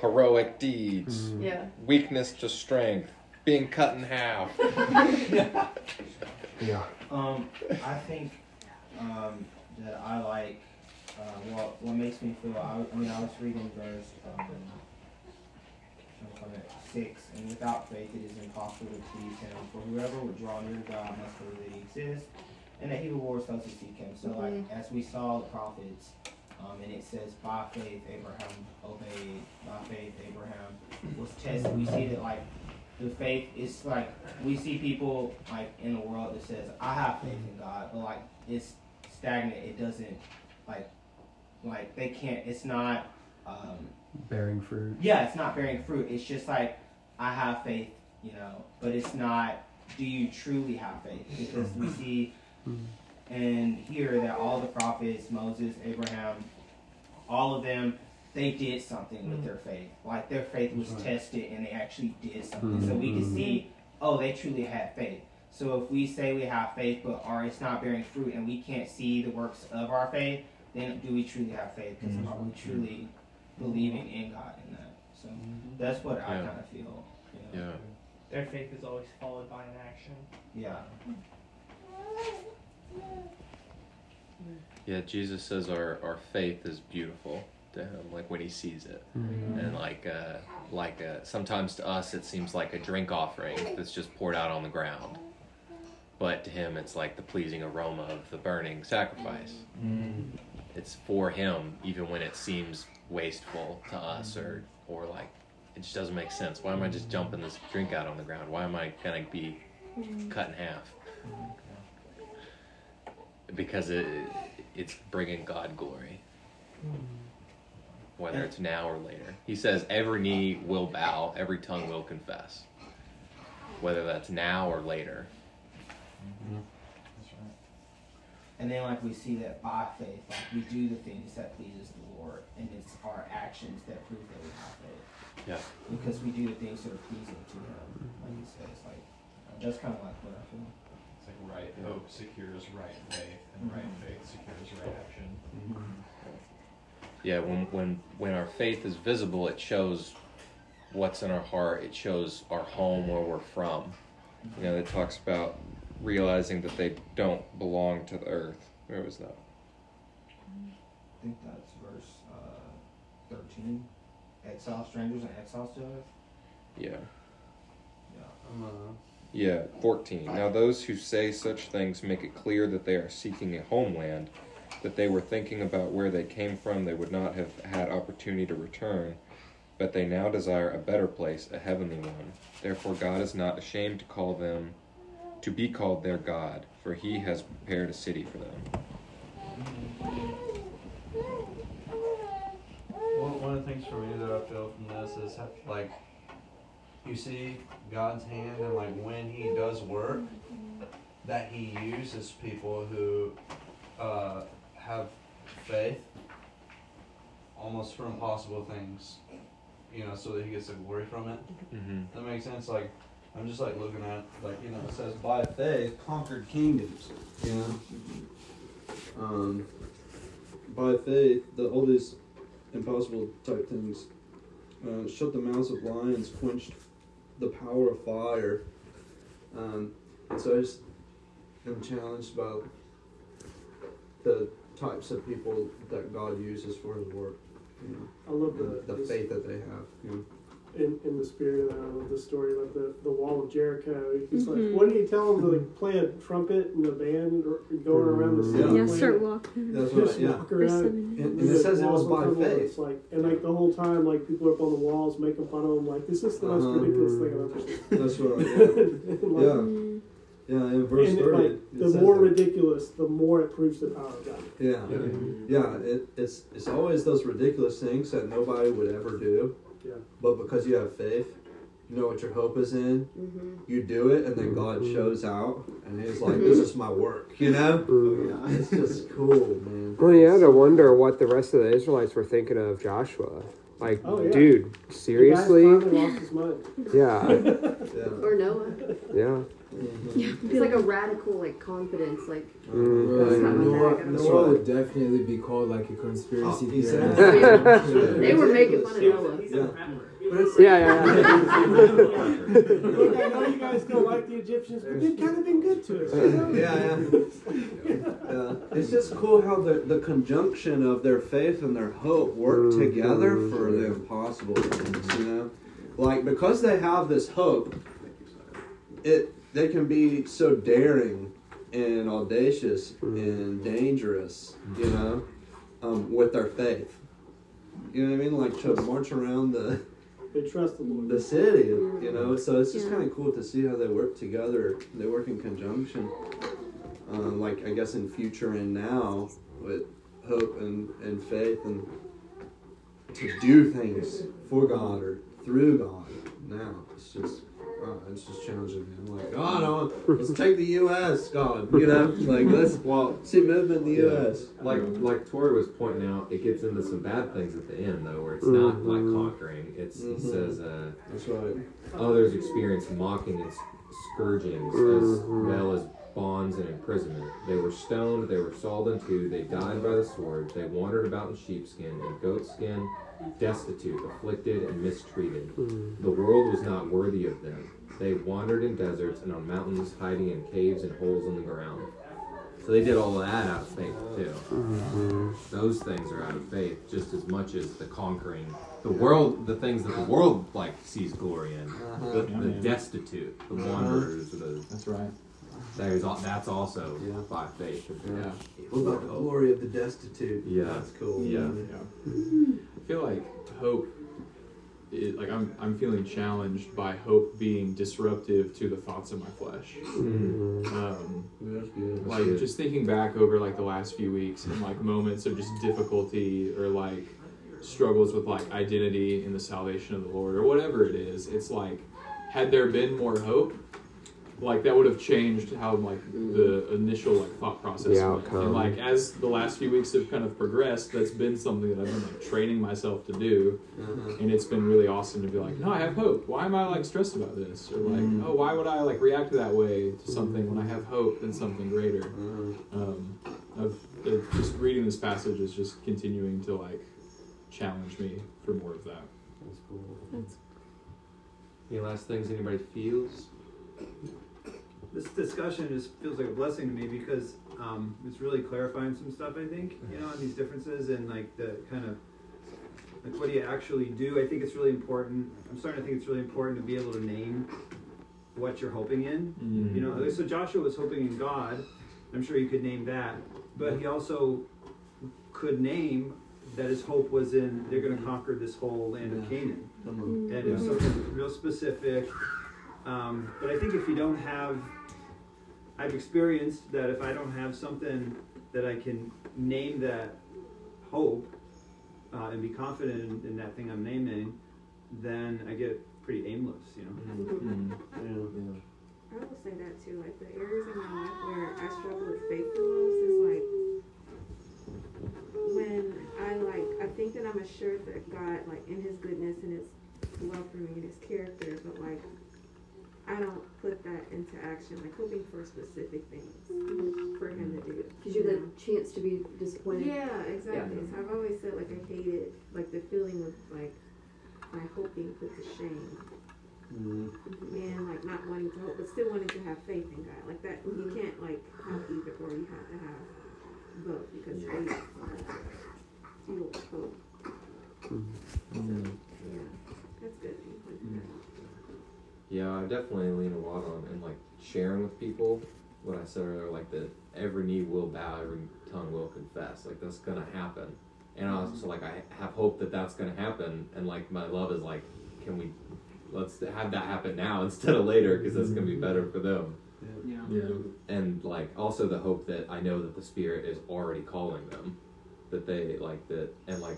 heroic deeds, Mhm. Yeah. weakness to strength, being cut in half. Yeah. Um, I think um, that I like uh, what what makes me feel. I, I mean, I was reading verse um, from six, and without faith it is impossible to please Him. For whoever would draw near to God must believe that He exists, and that He rewards those who seek Him. So, like Mhm. as we saw the prophets, um, and it says by faith Abraham obeyed. By faith Abraham was tested. We see that like the faith is like we see people like in the world that says I have faith in mm-hmm. God, but like it's stagnant. It doesn't like like they can't. It's not. Um, Bearing fruit. yeah, it's not bearing fruit. It's just like I have faith, you know, but it's not. Do you truly have faith? Because we mm-hmm. see mm-hmm. and hear that all the prophets, Moses, Abraham, all of them, they did something with mm. their faith. Like their faith was tested and they actually did something. So we can Mhm. see, oh, they truly had faith. So if we say we have faith but are it's not bearing fruit and we can't see the works of our faith, then do we truly have faith? Because mm-hmm. are we truly believing in God in that? So mm-hmm. that's what I kind of feel. You know? Yeah. Their faith is always followed by an action. Yeah. Yeah, Jesus says our, our faith is beautiful to him, like when he sees it. Mhm. And like uh, like uh, sometimes to us it seems like a drink offering that's just poured out on the ground. But to him it's like the pleasing aroma of the burning sacrifice. It's for him even when it seems wasteful to us or or like it just doesn't make sense. Why am I just dumping this drink out on the ground? Why am I gonna be cut in half? Because it it's bringing God glory. Whether it's now or later. He says every knee will bow, every tongue will confess. Whether that's now or later. Mm-hmm. And then like we see that by faith, like we do the things that pleases the Lord, and it's our actions that prove that we have faith. Yeah. Because we do the things that are pleasing to Him, like He says. Like uh, that's kind of like what I feel. It's like right hope secures right faith, and right mm-hmm. faith secures right action. Mm-hmm. Yeah, when when when our faith is visible, it shows what's in our heart. It shows our home where we're from. You know, it talks about realizing that they don't belong to the earth. Where was that? I think that's verse uh, thirteen. Exile strangers and exiles to earth. Yeah. Yeah. Yeah, 14. Now, those who say such things make it clear that they are seeking a homeland. That they were thinking about where they came from, they would not have had opportunity to return, but they now desire a better place, a heavenly one. Therefore, God is not ashamed to call them, to be called their God, for he has prepared a city for them. One, of the things for me that I feel from this is like you see God's hand and like when He does work, that He uses people who uh, have faith almost for impossible things, you know, so that He gets the glory from it. Mm-hmm. That makes sense. Like I'm just like looking at like you know it says by faith conquered kingdoms, you know. Um, by faith, the all these impossible type things. Uh, shut the mouths of lions, quenched the power of fire. Um, and so I just am challenged about the types of people that God uses for His work. You know, I love the the this- faith that they have. You know. in, in the spirit of that, I love the story about the, the wall of Jericho. He's Mhm. like, what did he tell them to like play a trumpet and a band or going around the city? Yeah. Yeah, start walking. That's Just right. Yeah. walk around. And, and it says it was by faith. It's like, and like the whole time, like people are up on the walls making fun of him. Like this is the most Uh-huh. ridiculous thing I've ever seen. That's right. And, like, Yeah. Yeah. In verse and it, thirty, like, it the says more that. ridiculous, the more it proves the power of God. Yeah, yeah. It, it's it's always those ridiculous things that nobody would ever do. Yeah. But because you have faith, you know what your hope is in. Mm-hmm. You do it, and then God shows out, and He's like, "This is my work," you know. Mm. It's just cool, man. Well, you had to wonder what the rest of the Israelites were thinking of Joshua. Like, Oh, yeah. dude, seriously? lost his mind. Yeah, Yeah. Or Noah. yeah. It's like a radical like confidence, like Mm. That's not my Noah, bag. Noah would definitely be called like a conspiracy Oh, theorist. exactly. they were making fun of Noah. Yeah. Yeah, yeah, Look, I know you guys don't like the Egyptians, but they've kind of been good to us. you know? Yeah, yeah. yeah. It's just cool how the, the conjunction of their faith and their hope work Mhm. together for the impossible things, you know? Like, because they have this hope, it they can be so daring and audacious and dangerous, you know, um, with their faith. You know what I mean? Like to march around the They trust the Lord. the city, you know. So it's just Yeah. kind of cool to see how they work together. They work in conjunction, um, like I guess in future and now with hope and, and faith and to do things for God or through God. Now it's just. Uh, it's just challenging me. I'm like, God, I want, let's take the U.S. God, you know, like let's Well, see movement in the U.S. like like Tori was pointing out, it gets into some bad things at the end though, where it's not like conquering. It's he Mhm. says, uh, That's right. others experience mocking and scourgings as well as bonds and imprisonment. They were stoned, they were sawed in two, they died by the sword, they wandered about in sheepskin and goatskin, destitute, afflicted, and mistreated. Hmm. The world was not worthy of them. They wandered in deserts and on mountains, hiding in caves and holes in the ground. So they did all that out of faith too. Mm-hmm. Those things are out of faith just as much as the conquering. The world, the things that the world like sees glory in. Uh-huh. The, the destitute, the uh-huh. wanderers, the That's right. there's al- that's also Yeah. by faith. Yeah. What about the glory of the destitute? Yeah. That's cool. Yeah. I feel like hope, it, like I'm, I'm feeling challenged by hope being disruptive to the thoughts of my flesh. Um, That's good. like good. just thinking back over like the last few weeks and like moments of just difficulty or like struggles with like identity in the salvation of the Lord or whatever it is. It's like had there been more hope, like that would have changed how like the initial like thought process The went. outcome. And like as the last few weeks have kind of progressed, that's been something that I've been like training myself to do. Uh-huh. And it's been really awesome to be like, no, I have hope. Why am I like stressed about this? Or like, Mhm. oh, why would I like react that way to something when I have hope in something greater? Uh-huh. Um, I've uh, just reading this passage is just continuing to like challenge me for more of that. That's cool. Any last things anybody feels? This discussion just feels like a blessing to me because um, it's really clarifying some stuff. I think you know, on these differences and like the kind of like what do you actually do. I think it's really important. I'm starting to think it's really important to be able to name what you're hoping in. Mm-hmm. You know, so Joshua was hoping in God. I'm sure you could name that, but he also could name that his hope was in they're going to conquer this whole land of Canaan, and it was something real specific. Um, but I think if you don't have, I've experienced that if I don't have something that I can name that hope uh, and be confident in, in that thing I'm naming, then I get pretty aimless, you know. I will say that too. Like the areas in my life where I struggle with faith the most is like when I like I think that I'm assured that God like in His goodness and His love for me and His character, but like I don't put that into action. Like hoping for specific things for Him to do. Gives you have the chance to be disappointed. Yeah, exactly. So I've always said like I hated like the feeling of like my hope being put to shame. Mm-hmm. And like not wanting to hope, but still wanting to have faith in God. Like that, you mm-hmm. can't like have either or. You have to have both because faith fuels hope. Mm-hmm. So yeah, that's good. that you pointed that out. Yeah, I definitely lean a lot on and like sharing with people what I said earlier, like that every knee will bow, every tongue will confess. Like that's gonna happen, and I also like I have hope that that's gonna happen, and like my love is like, can we let's have that happen now instead of later because that's gonna be better for them. Yeah. Yeah. And like also the hope that I know that the Spirit is already calling them, that they like that, and like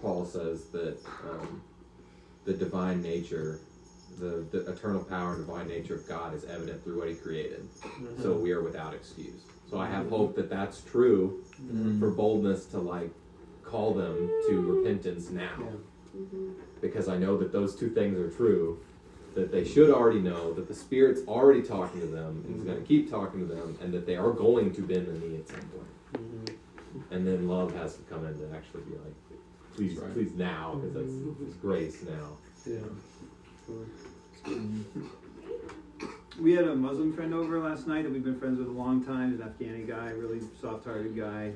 Paul says that um, the divine nature, the, the eternal power and divine nature of God is evident through what He created. Mm-hmm. So we are without excuse. So I have hope that that's true Mhm. for boldness to like call them to repentance now mm-hmm. because I know that those two things are true. That they should already know that the Spirit's already talking to them and is going to mm-hmm. keep talking to them, and that they are going to bend the knee at some point. And then love has to come in to actually be like, please, Right. please now, because that's it's grace now. Yeah. We had a Muslim friend over last night that we've been friends with a long time. He's an Afghani guy, really soft-hearted guy,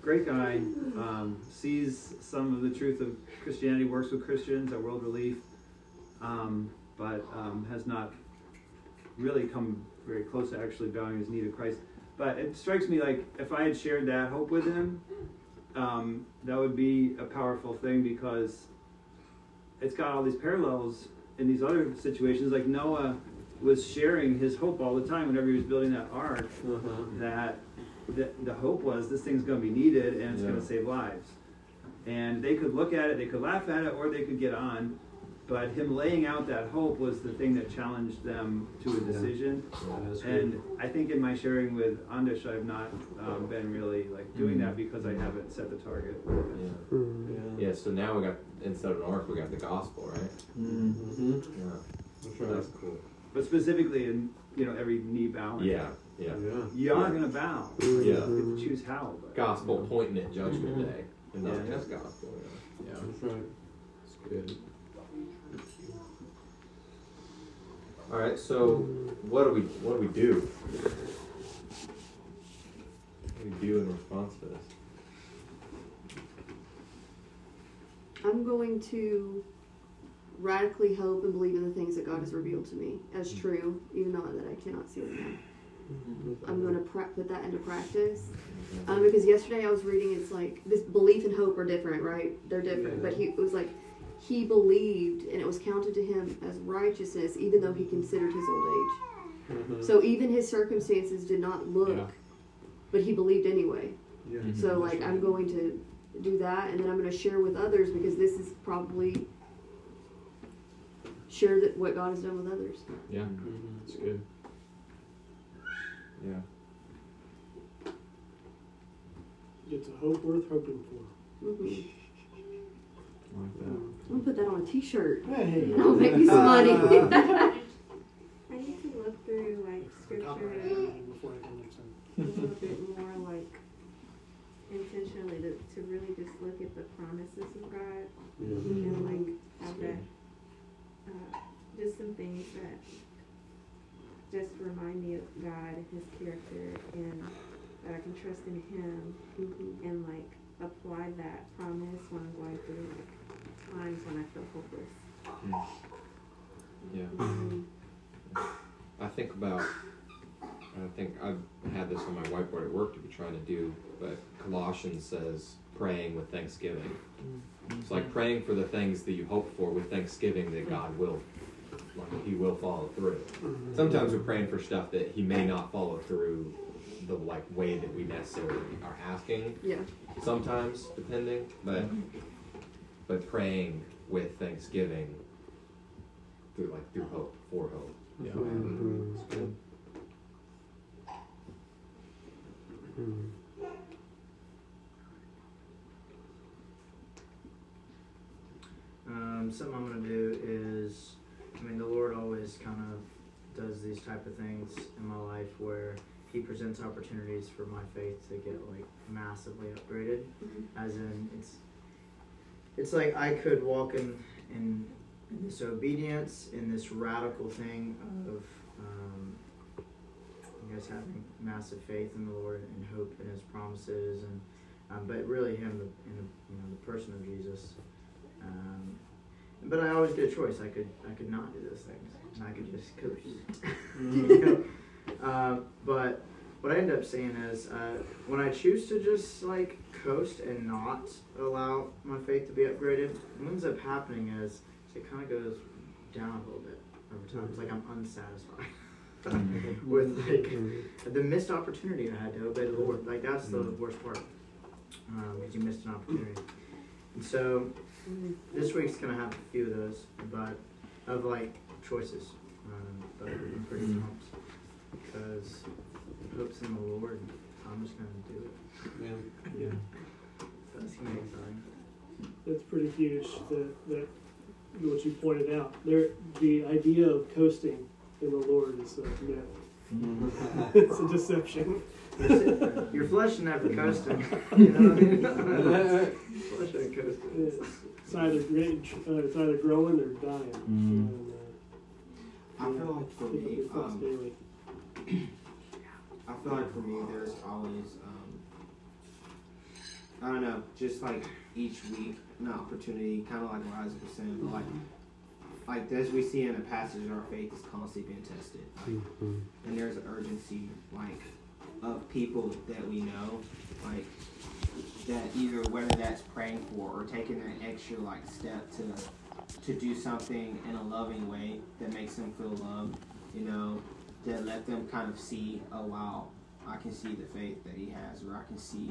great guy. Um, sees some of the truth of Christianity, works with Christians at World Relief, um, but um, has not really come very close to actually bowing his knee to Christ. But it strikes me like if I had shared that hope with him, um, that would be a powerful thing because it's got all these parallels in these other situations. Like Noah was sharing his hope all the time whenever he was building that ark. Uh-huh. That the, the hope was this thing's going to be needed and it's going to save lives. And they could look at it, they could laugh at it, or they could get on. But him laying out that hope was the thing that challenged them to a decision. Yeah, that's good. and I think in my sharing with Andish, I've not um, been really like doing that because I haven't set the target. Yeah. Yeah. So now we got instead of an ark, we got the gospel, right? Mm-hmm. Yeah. That's right. That's cool. But specifically in you know every knee bowing. Yeah. Yeah. You are Yeah. gonna bow. Yeah. You get to choose how. But. Gospel pointing at judgment Mhm. day, and not Yeah. just gospel. Yeah. Yeah. That's right. It's good. All right. So, what do we what do we do? What do we do in response to this? I'm going to radically hope and believe in the things that God has revealed to me as true, even though that I cannot see them now. I'm going to pra- put that into practice. Um, because yesterday I was reading, it's like this belief and hope are different, right? They're different. But he it was like he believed, and it was counted to him as righteousness, even though he considered his old age. Mm-hmm. So even his circumstances did not look, Yeah. but he believed anyway. Yeah. Mm-hmm. So like I'm going to do that, and then I'm going to share with others because this is probably share that what God has done with others. Yeah. Mm-hmm. It's good. Yeah. It's a hope worth hoping for. Like that. I'm gonna put that on a T-shirt. Hey. That'll make me some money. I need to look through like scripture Before I can next time. a little bit more like intentionally to, to really just look at the promises of God Yeah. and like have that uh, just some things that just remind me of God and His character and that I can trust in Him and like apply that promise when I'm going through like times when I feel hopeless. Yeah. Mhm. I think about I think I've had this on my whiteboard at work to be trying to do, but Colossians says praying with thanksgiving. It's like praying for the things that you hope for with thanksgiving that God will, like He will follow through. Sometimes we're praying for stuff that He may not follow through the like way that we necessarily are asking. Yeah. Sometimes, depending, but but praying with thanksgiving through like through hope for hope. Yeah. Mhm. It's good. Hmm. Um, something I'm gonna do is, I mean, the Lord always kind of does these type of things in my life where He presents opportunities for my faith to get like massively upgraded. As in, it's it's like I could walk in in, in this obedience, in this radical thing of um, I guess having massive faith in the Lord and hope in His promises, and um, but really Him, the, in the, you know, the person of Jesus. Um, but I always get a choice. I could I could not do those things, and I could just coast. you know? uh, but what I end up saying is uh, when I choose to just like coast and not allow my faith to be upgraded, what ends up happening is it kind of goes down a little bit over time. It's like I'm unsatisfied. with like the missed opportunity I had to obey the Lord. Like that's the worst part, because you missed an opportunity. And so this week's gonna have a few of those, but of like choices. Um, but I'm pretty pumped because hope's in the Lord. I'm just gonna do it. Yeah. That's gonna be exciting. That's pretty huge. That that what you pointed out. There, the idea of coasting in the Lord is a myth. it's a deception. Your flesh never coasting. You know what I mean? flesh ain't coasting. It's, it's either great, uh, it's either growing or dying. Mhm. And, uh, I feel like for pick up me, your cross um, daily. I feel like for me, there's always, um, I don't know, just like each week, an opportunity, kind of like what Isaac was saying, but like, like as we see in the passage, our faith is constantly being tested. Like, Mhm. and there's an urgency, like, of people that we know, like, that either whether that's praying for or taking that extra like step to to do something in a loving way that makes them feel loved, you know, that let them kind of see, oh wow, I can see the faith that he has, or I can see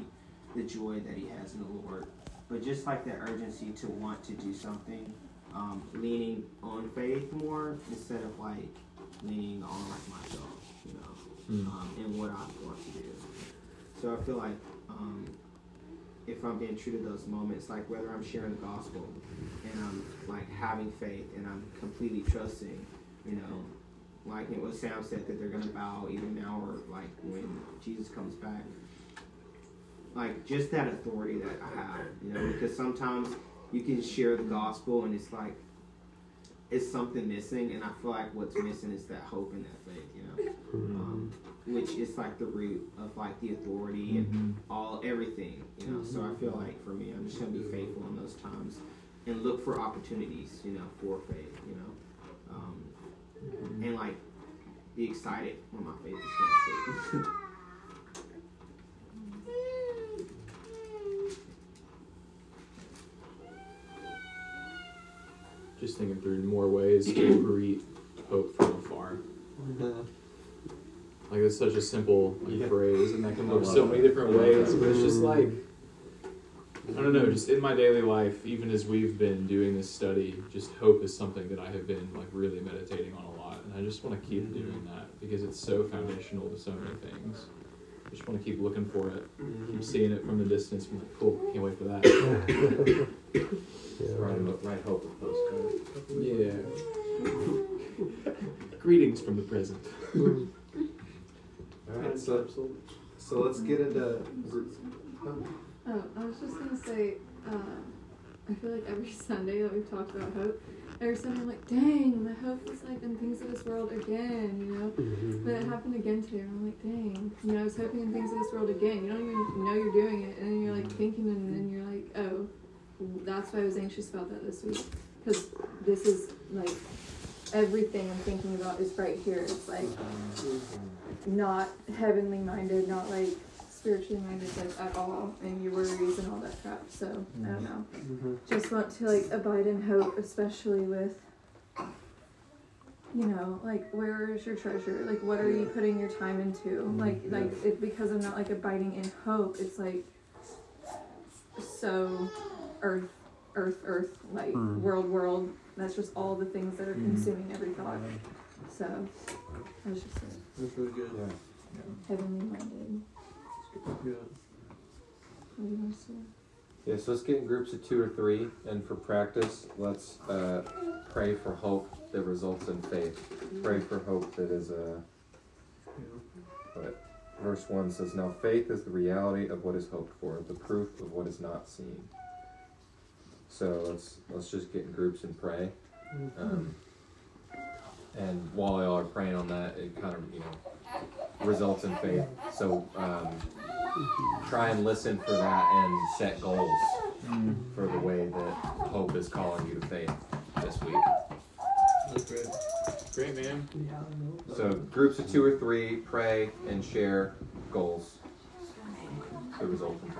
the joy that he has in the Lord. But just like that urgency to want to do something, um, leaning on faith more instead of like leaning on like myself, you know, Mm. um, and what I want to do. So I feel like um, if I'm being true to those moments, like whether I'm sharing the gospel and I'm like having faith and I'm completely trusting, you know, like it was Sam said that they're gonna bow even now or like when Jesus comes back. Like just that authority that I have, you know, because sometimes you can share the gospel and it's like it's something missing and I feel like what's missing is that hope and that faith, you know. Um, which is like the root of like the authority and all everything, you know. So I feel like for me, I'm just gonna be faithful in those times and look for opportunities, you know, for faith, you know, um, and like be excited when my faith is tested. Just thinking through more ways to greet hope from afar. Like it's such a simple like, Yeah. phrase, and that can look love so many different ways. But it's just mm. like I don't know, just in my daily life, even as we've been doing this study, just hope is something that I have been like really meditating on a lot, and I just want to keep doing that because it's so foundational to so many things. I just want to keep looking for it, keep seeing it from the distance. I'm like, cool, can't wait for that. Right, right hope with postcode. Yeah. Greetings from the present. Alright, so, so let's get into. Oh, I was just gonna say, um, I feel like every Sunday that we've talked about hope, every Sunday I'm like, dang, my hope is like in things of this world again, you know? Mhm. But it happened again today, and I'm like, dang, you know, I was hoping in things of this world again. You don't even know you're doing it, and then you're like thinking, and then you're like, oh, that's why I was anxious about that this week. Because this is like everything I'm thinking about is right here. It's like not heavenly minded, not like spiritually minded like at all, and your worries and all that crap. So I don't know. Mm-hmm. Just want to like abide in hope, especially with you know, like where is your treasure? Like what are you putting your time into? Like like it, because I'm not like abiding in hope, it's like so earth earth earth like Mm. world world. That's just all the things that are Mm. consuming every thought. So I was just like That's really good. Yeah. heavenly minded. Good. What do you want say? Yeah, so let's get in groups of two or three, and for practice, let's uh, pray for hope that results in faith. Pray for hope that is a. But verse one says, "Now faith is the reality of what is hoped for, the proof of what is not seen." So let's let's just get in groups and pray. Um, and while y'all are praying on that, it kind of you know results in faith. So um, try and listen for that and set goals for the way that hope is calling you to faith this week. That's great. Great, man. So groups of two or three pray and share goals that result in faith.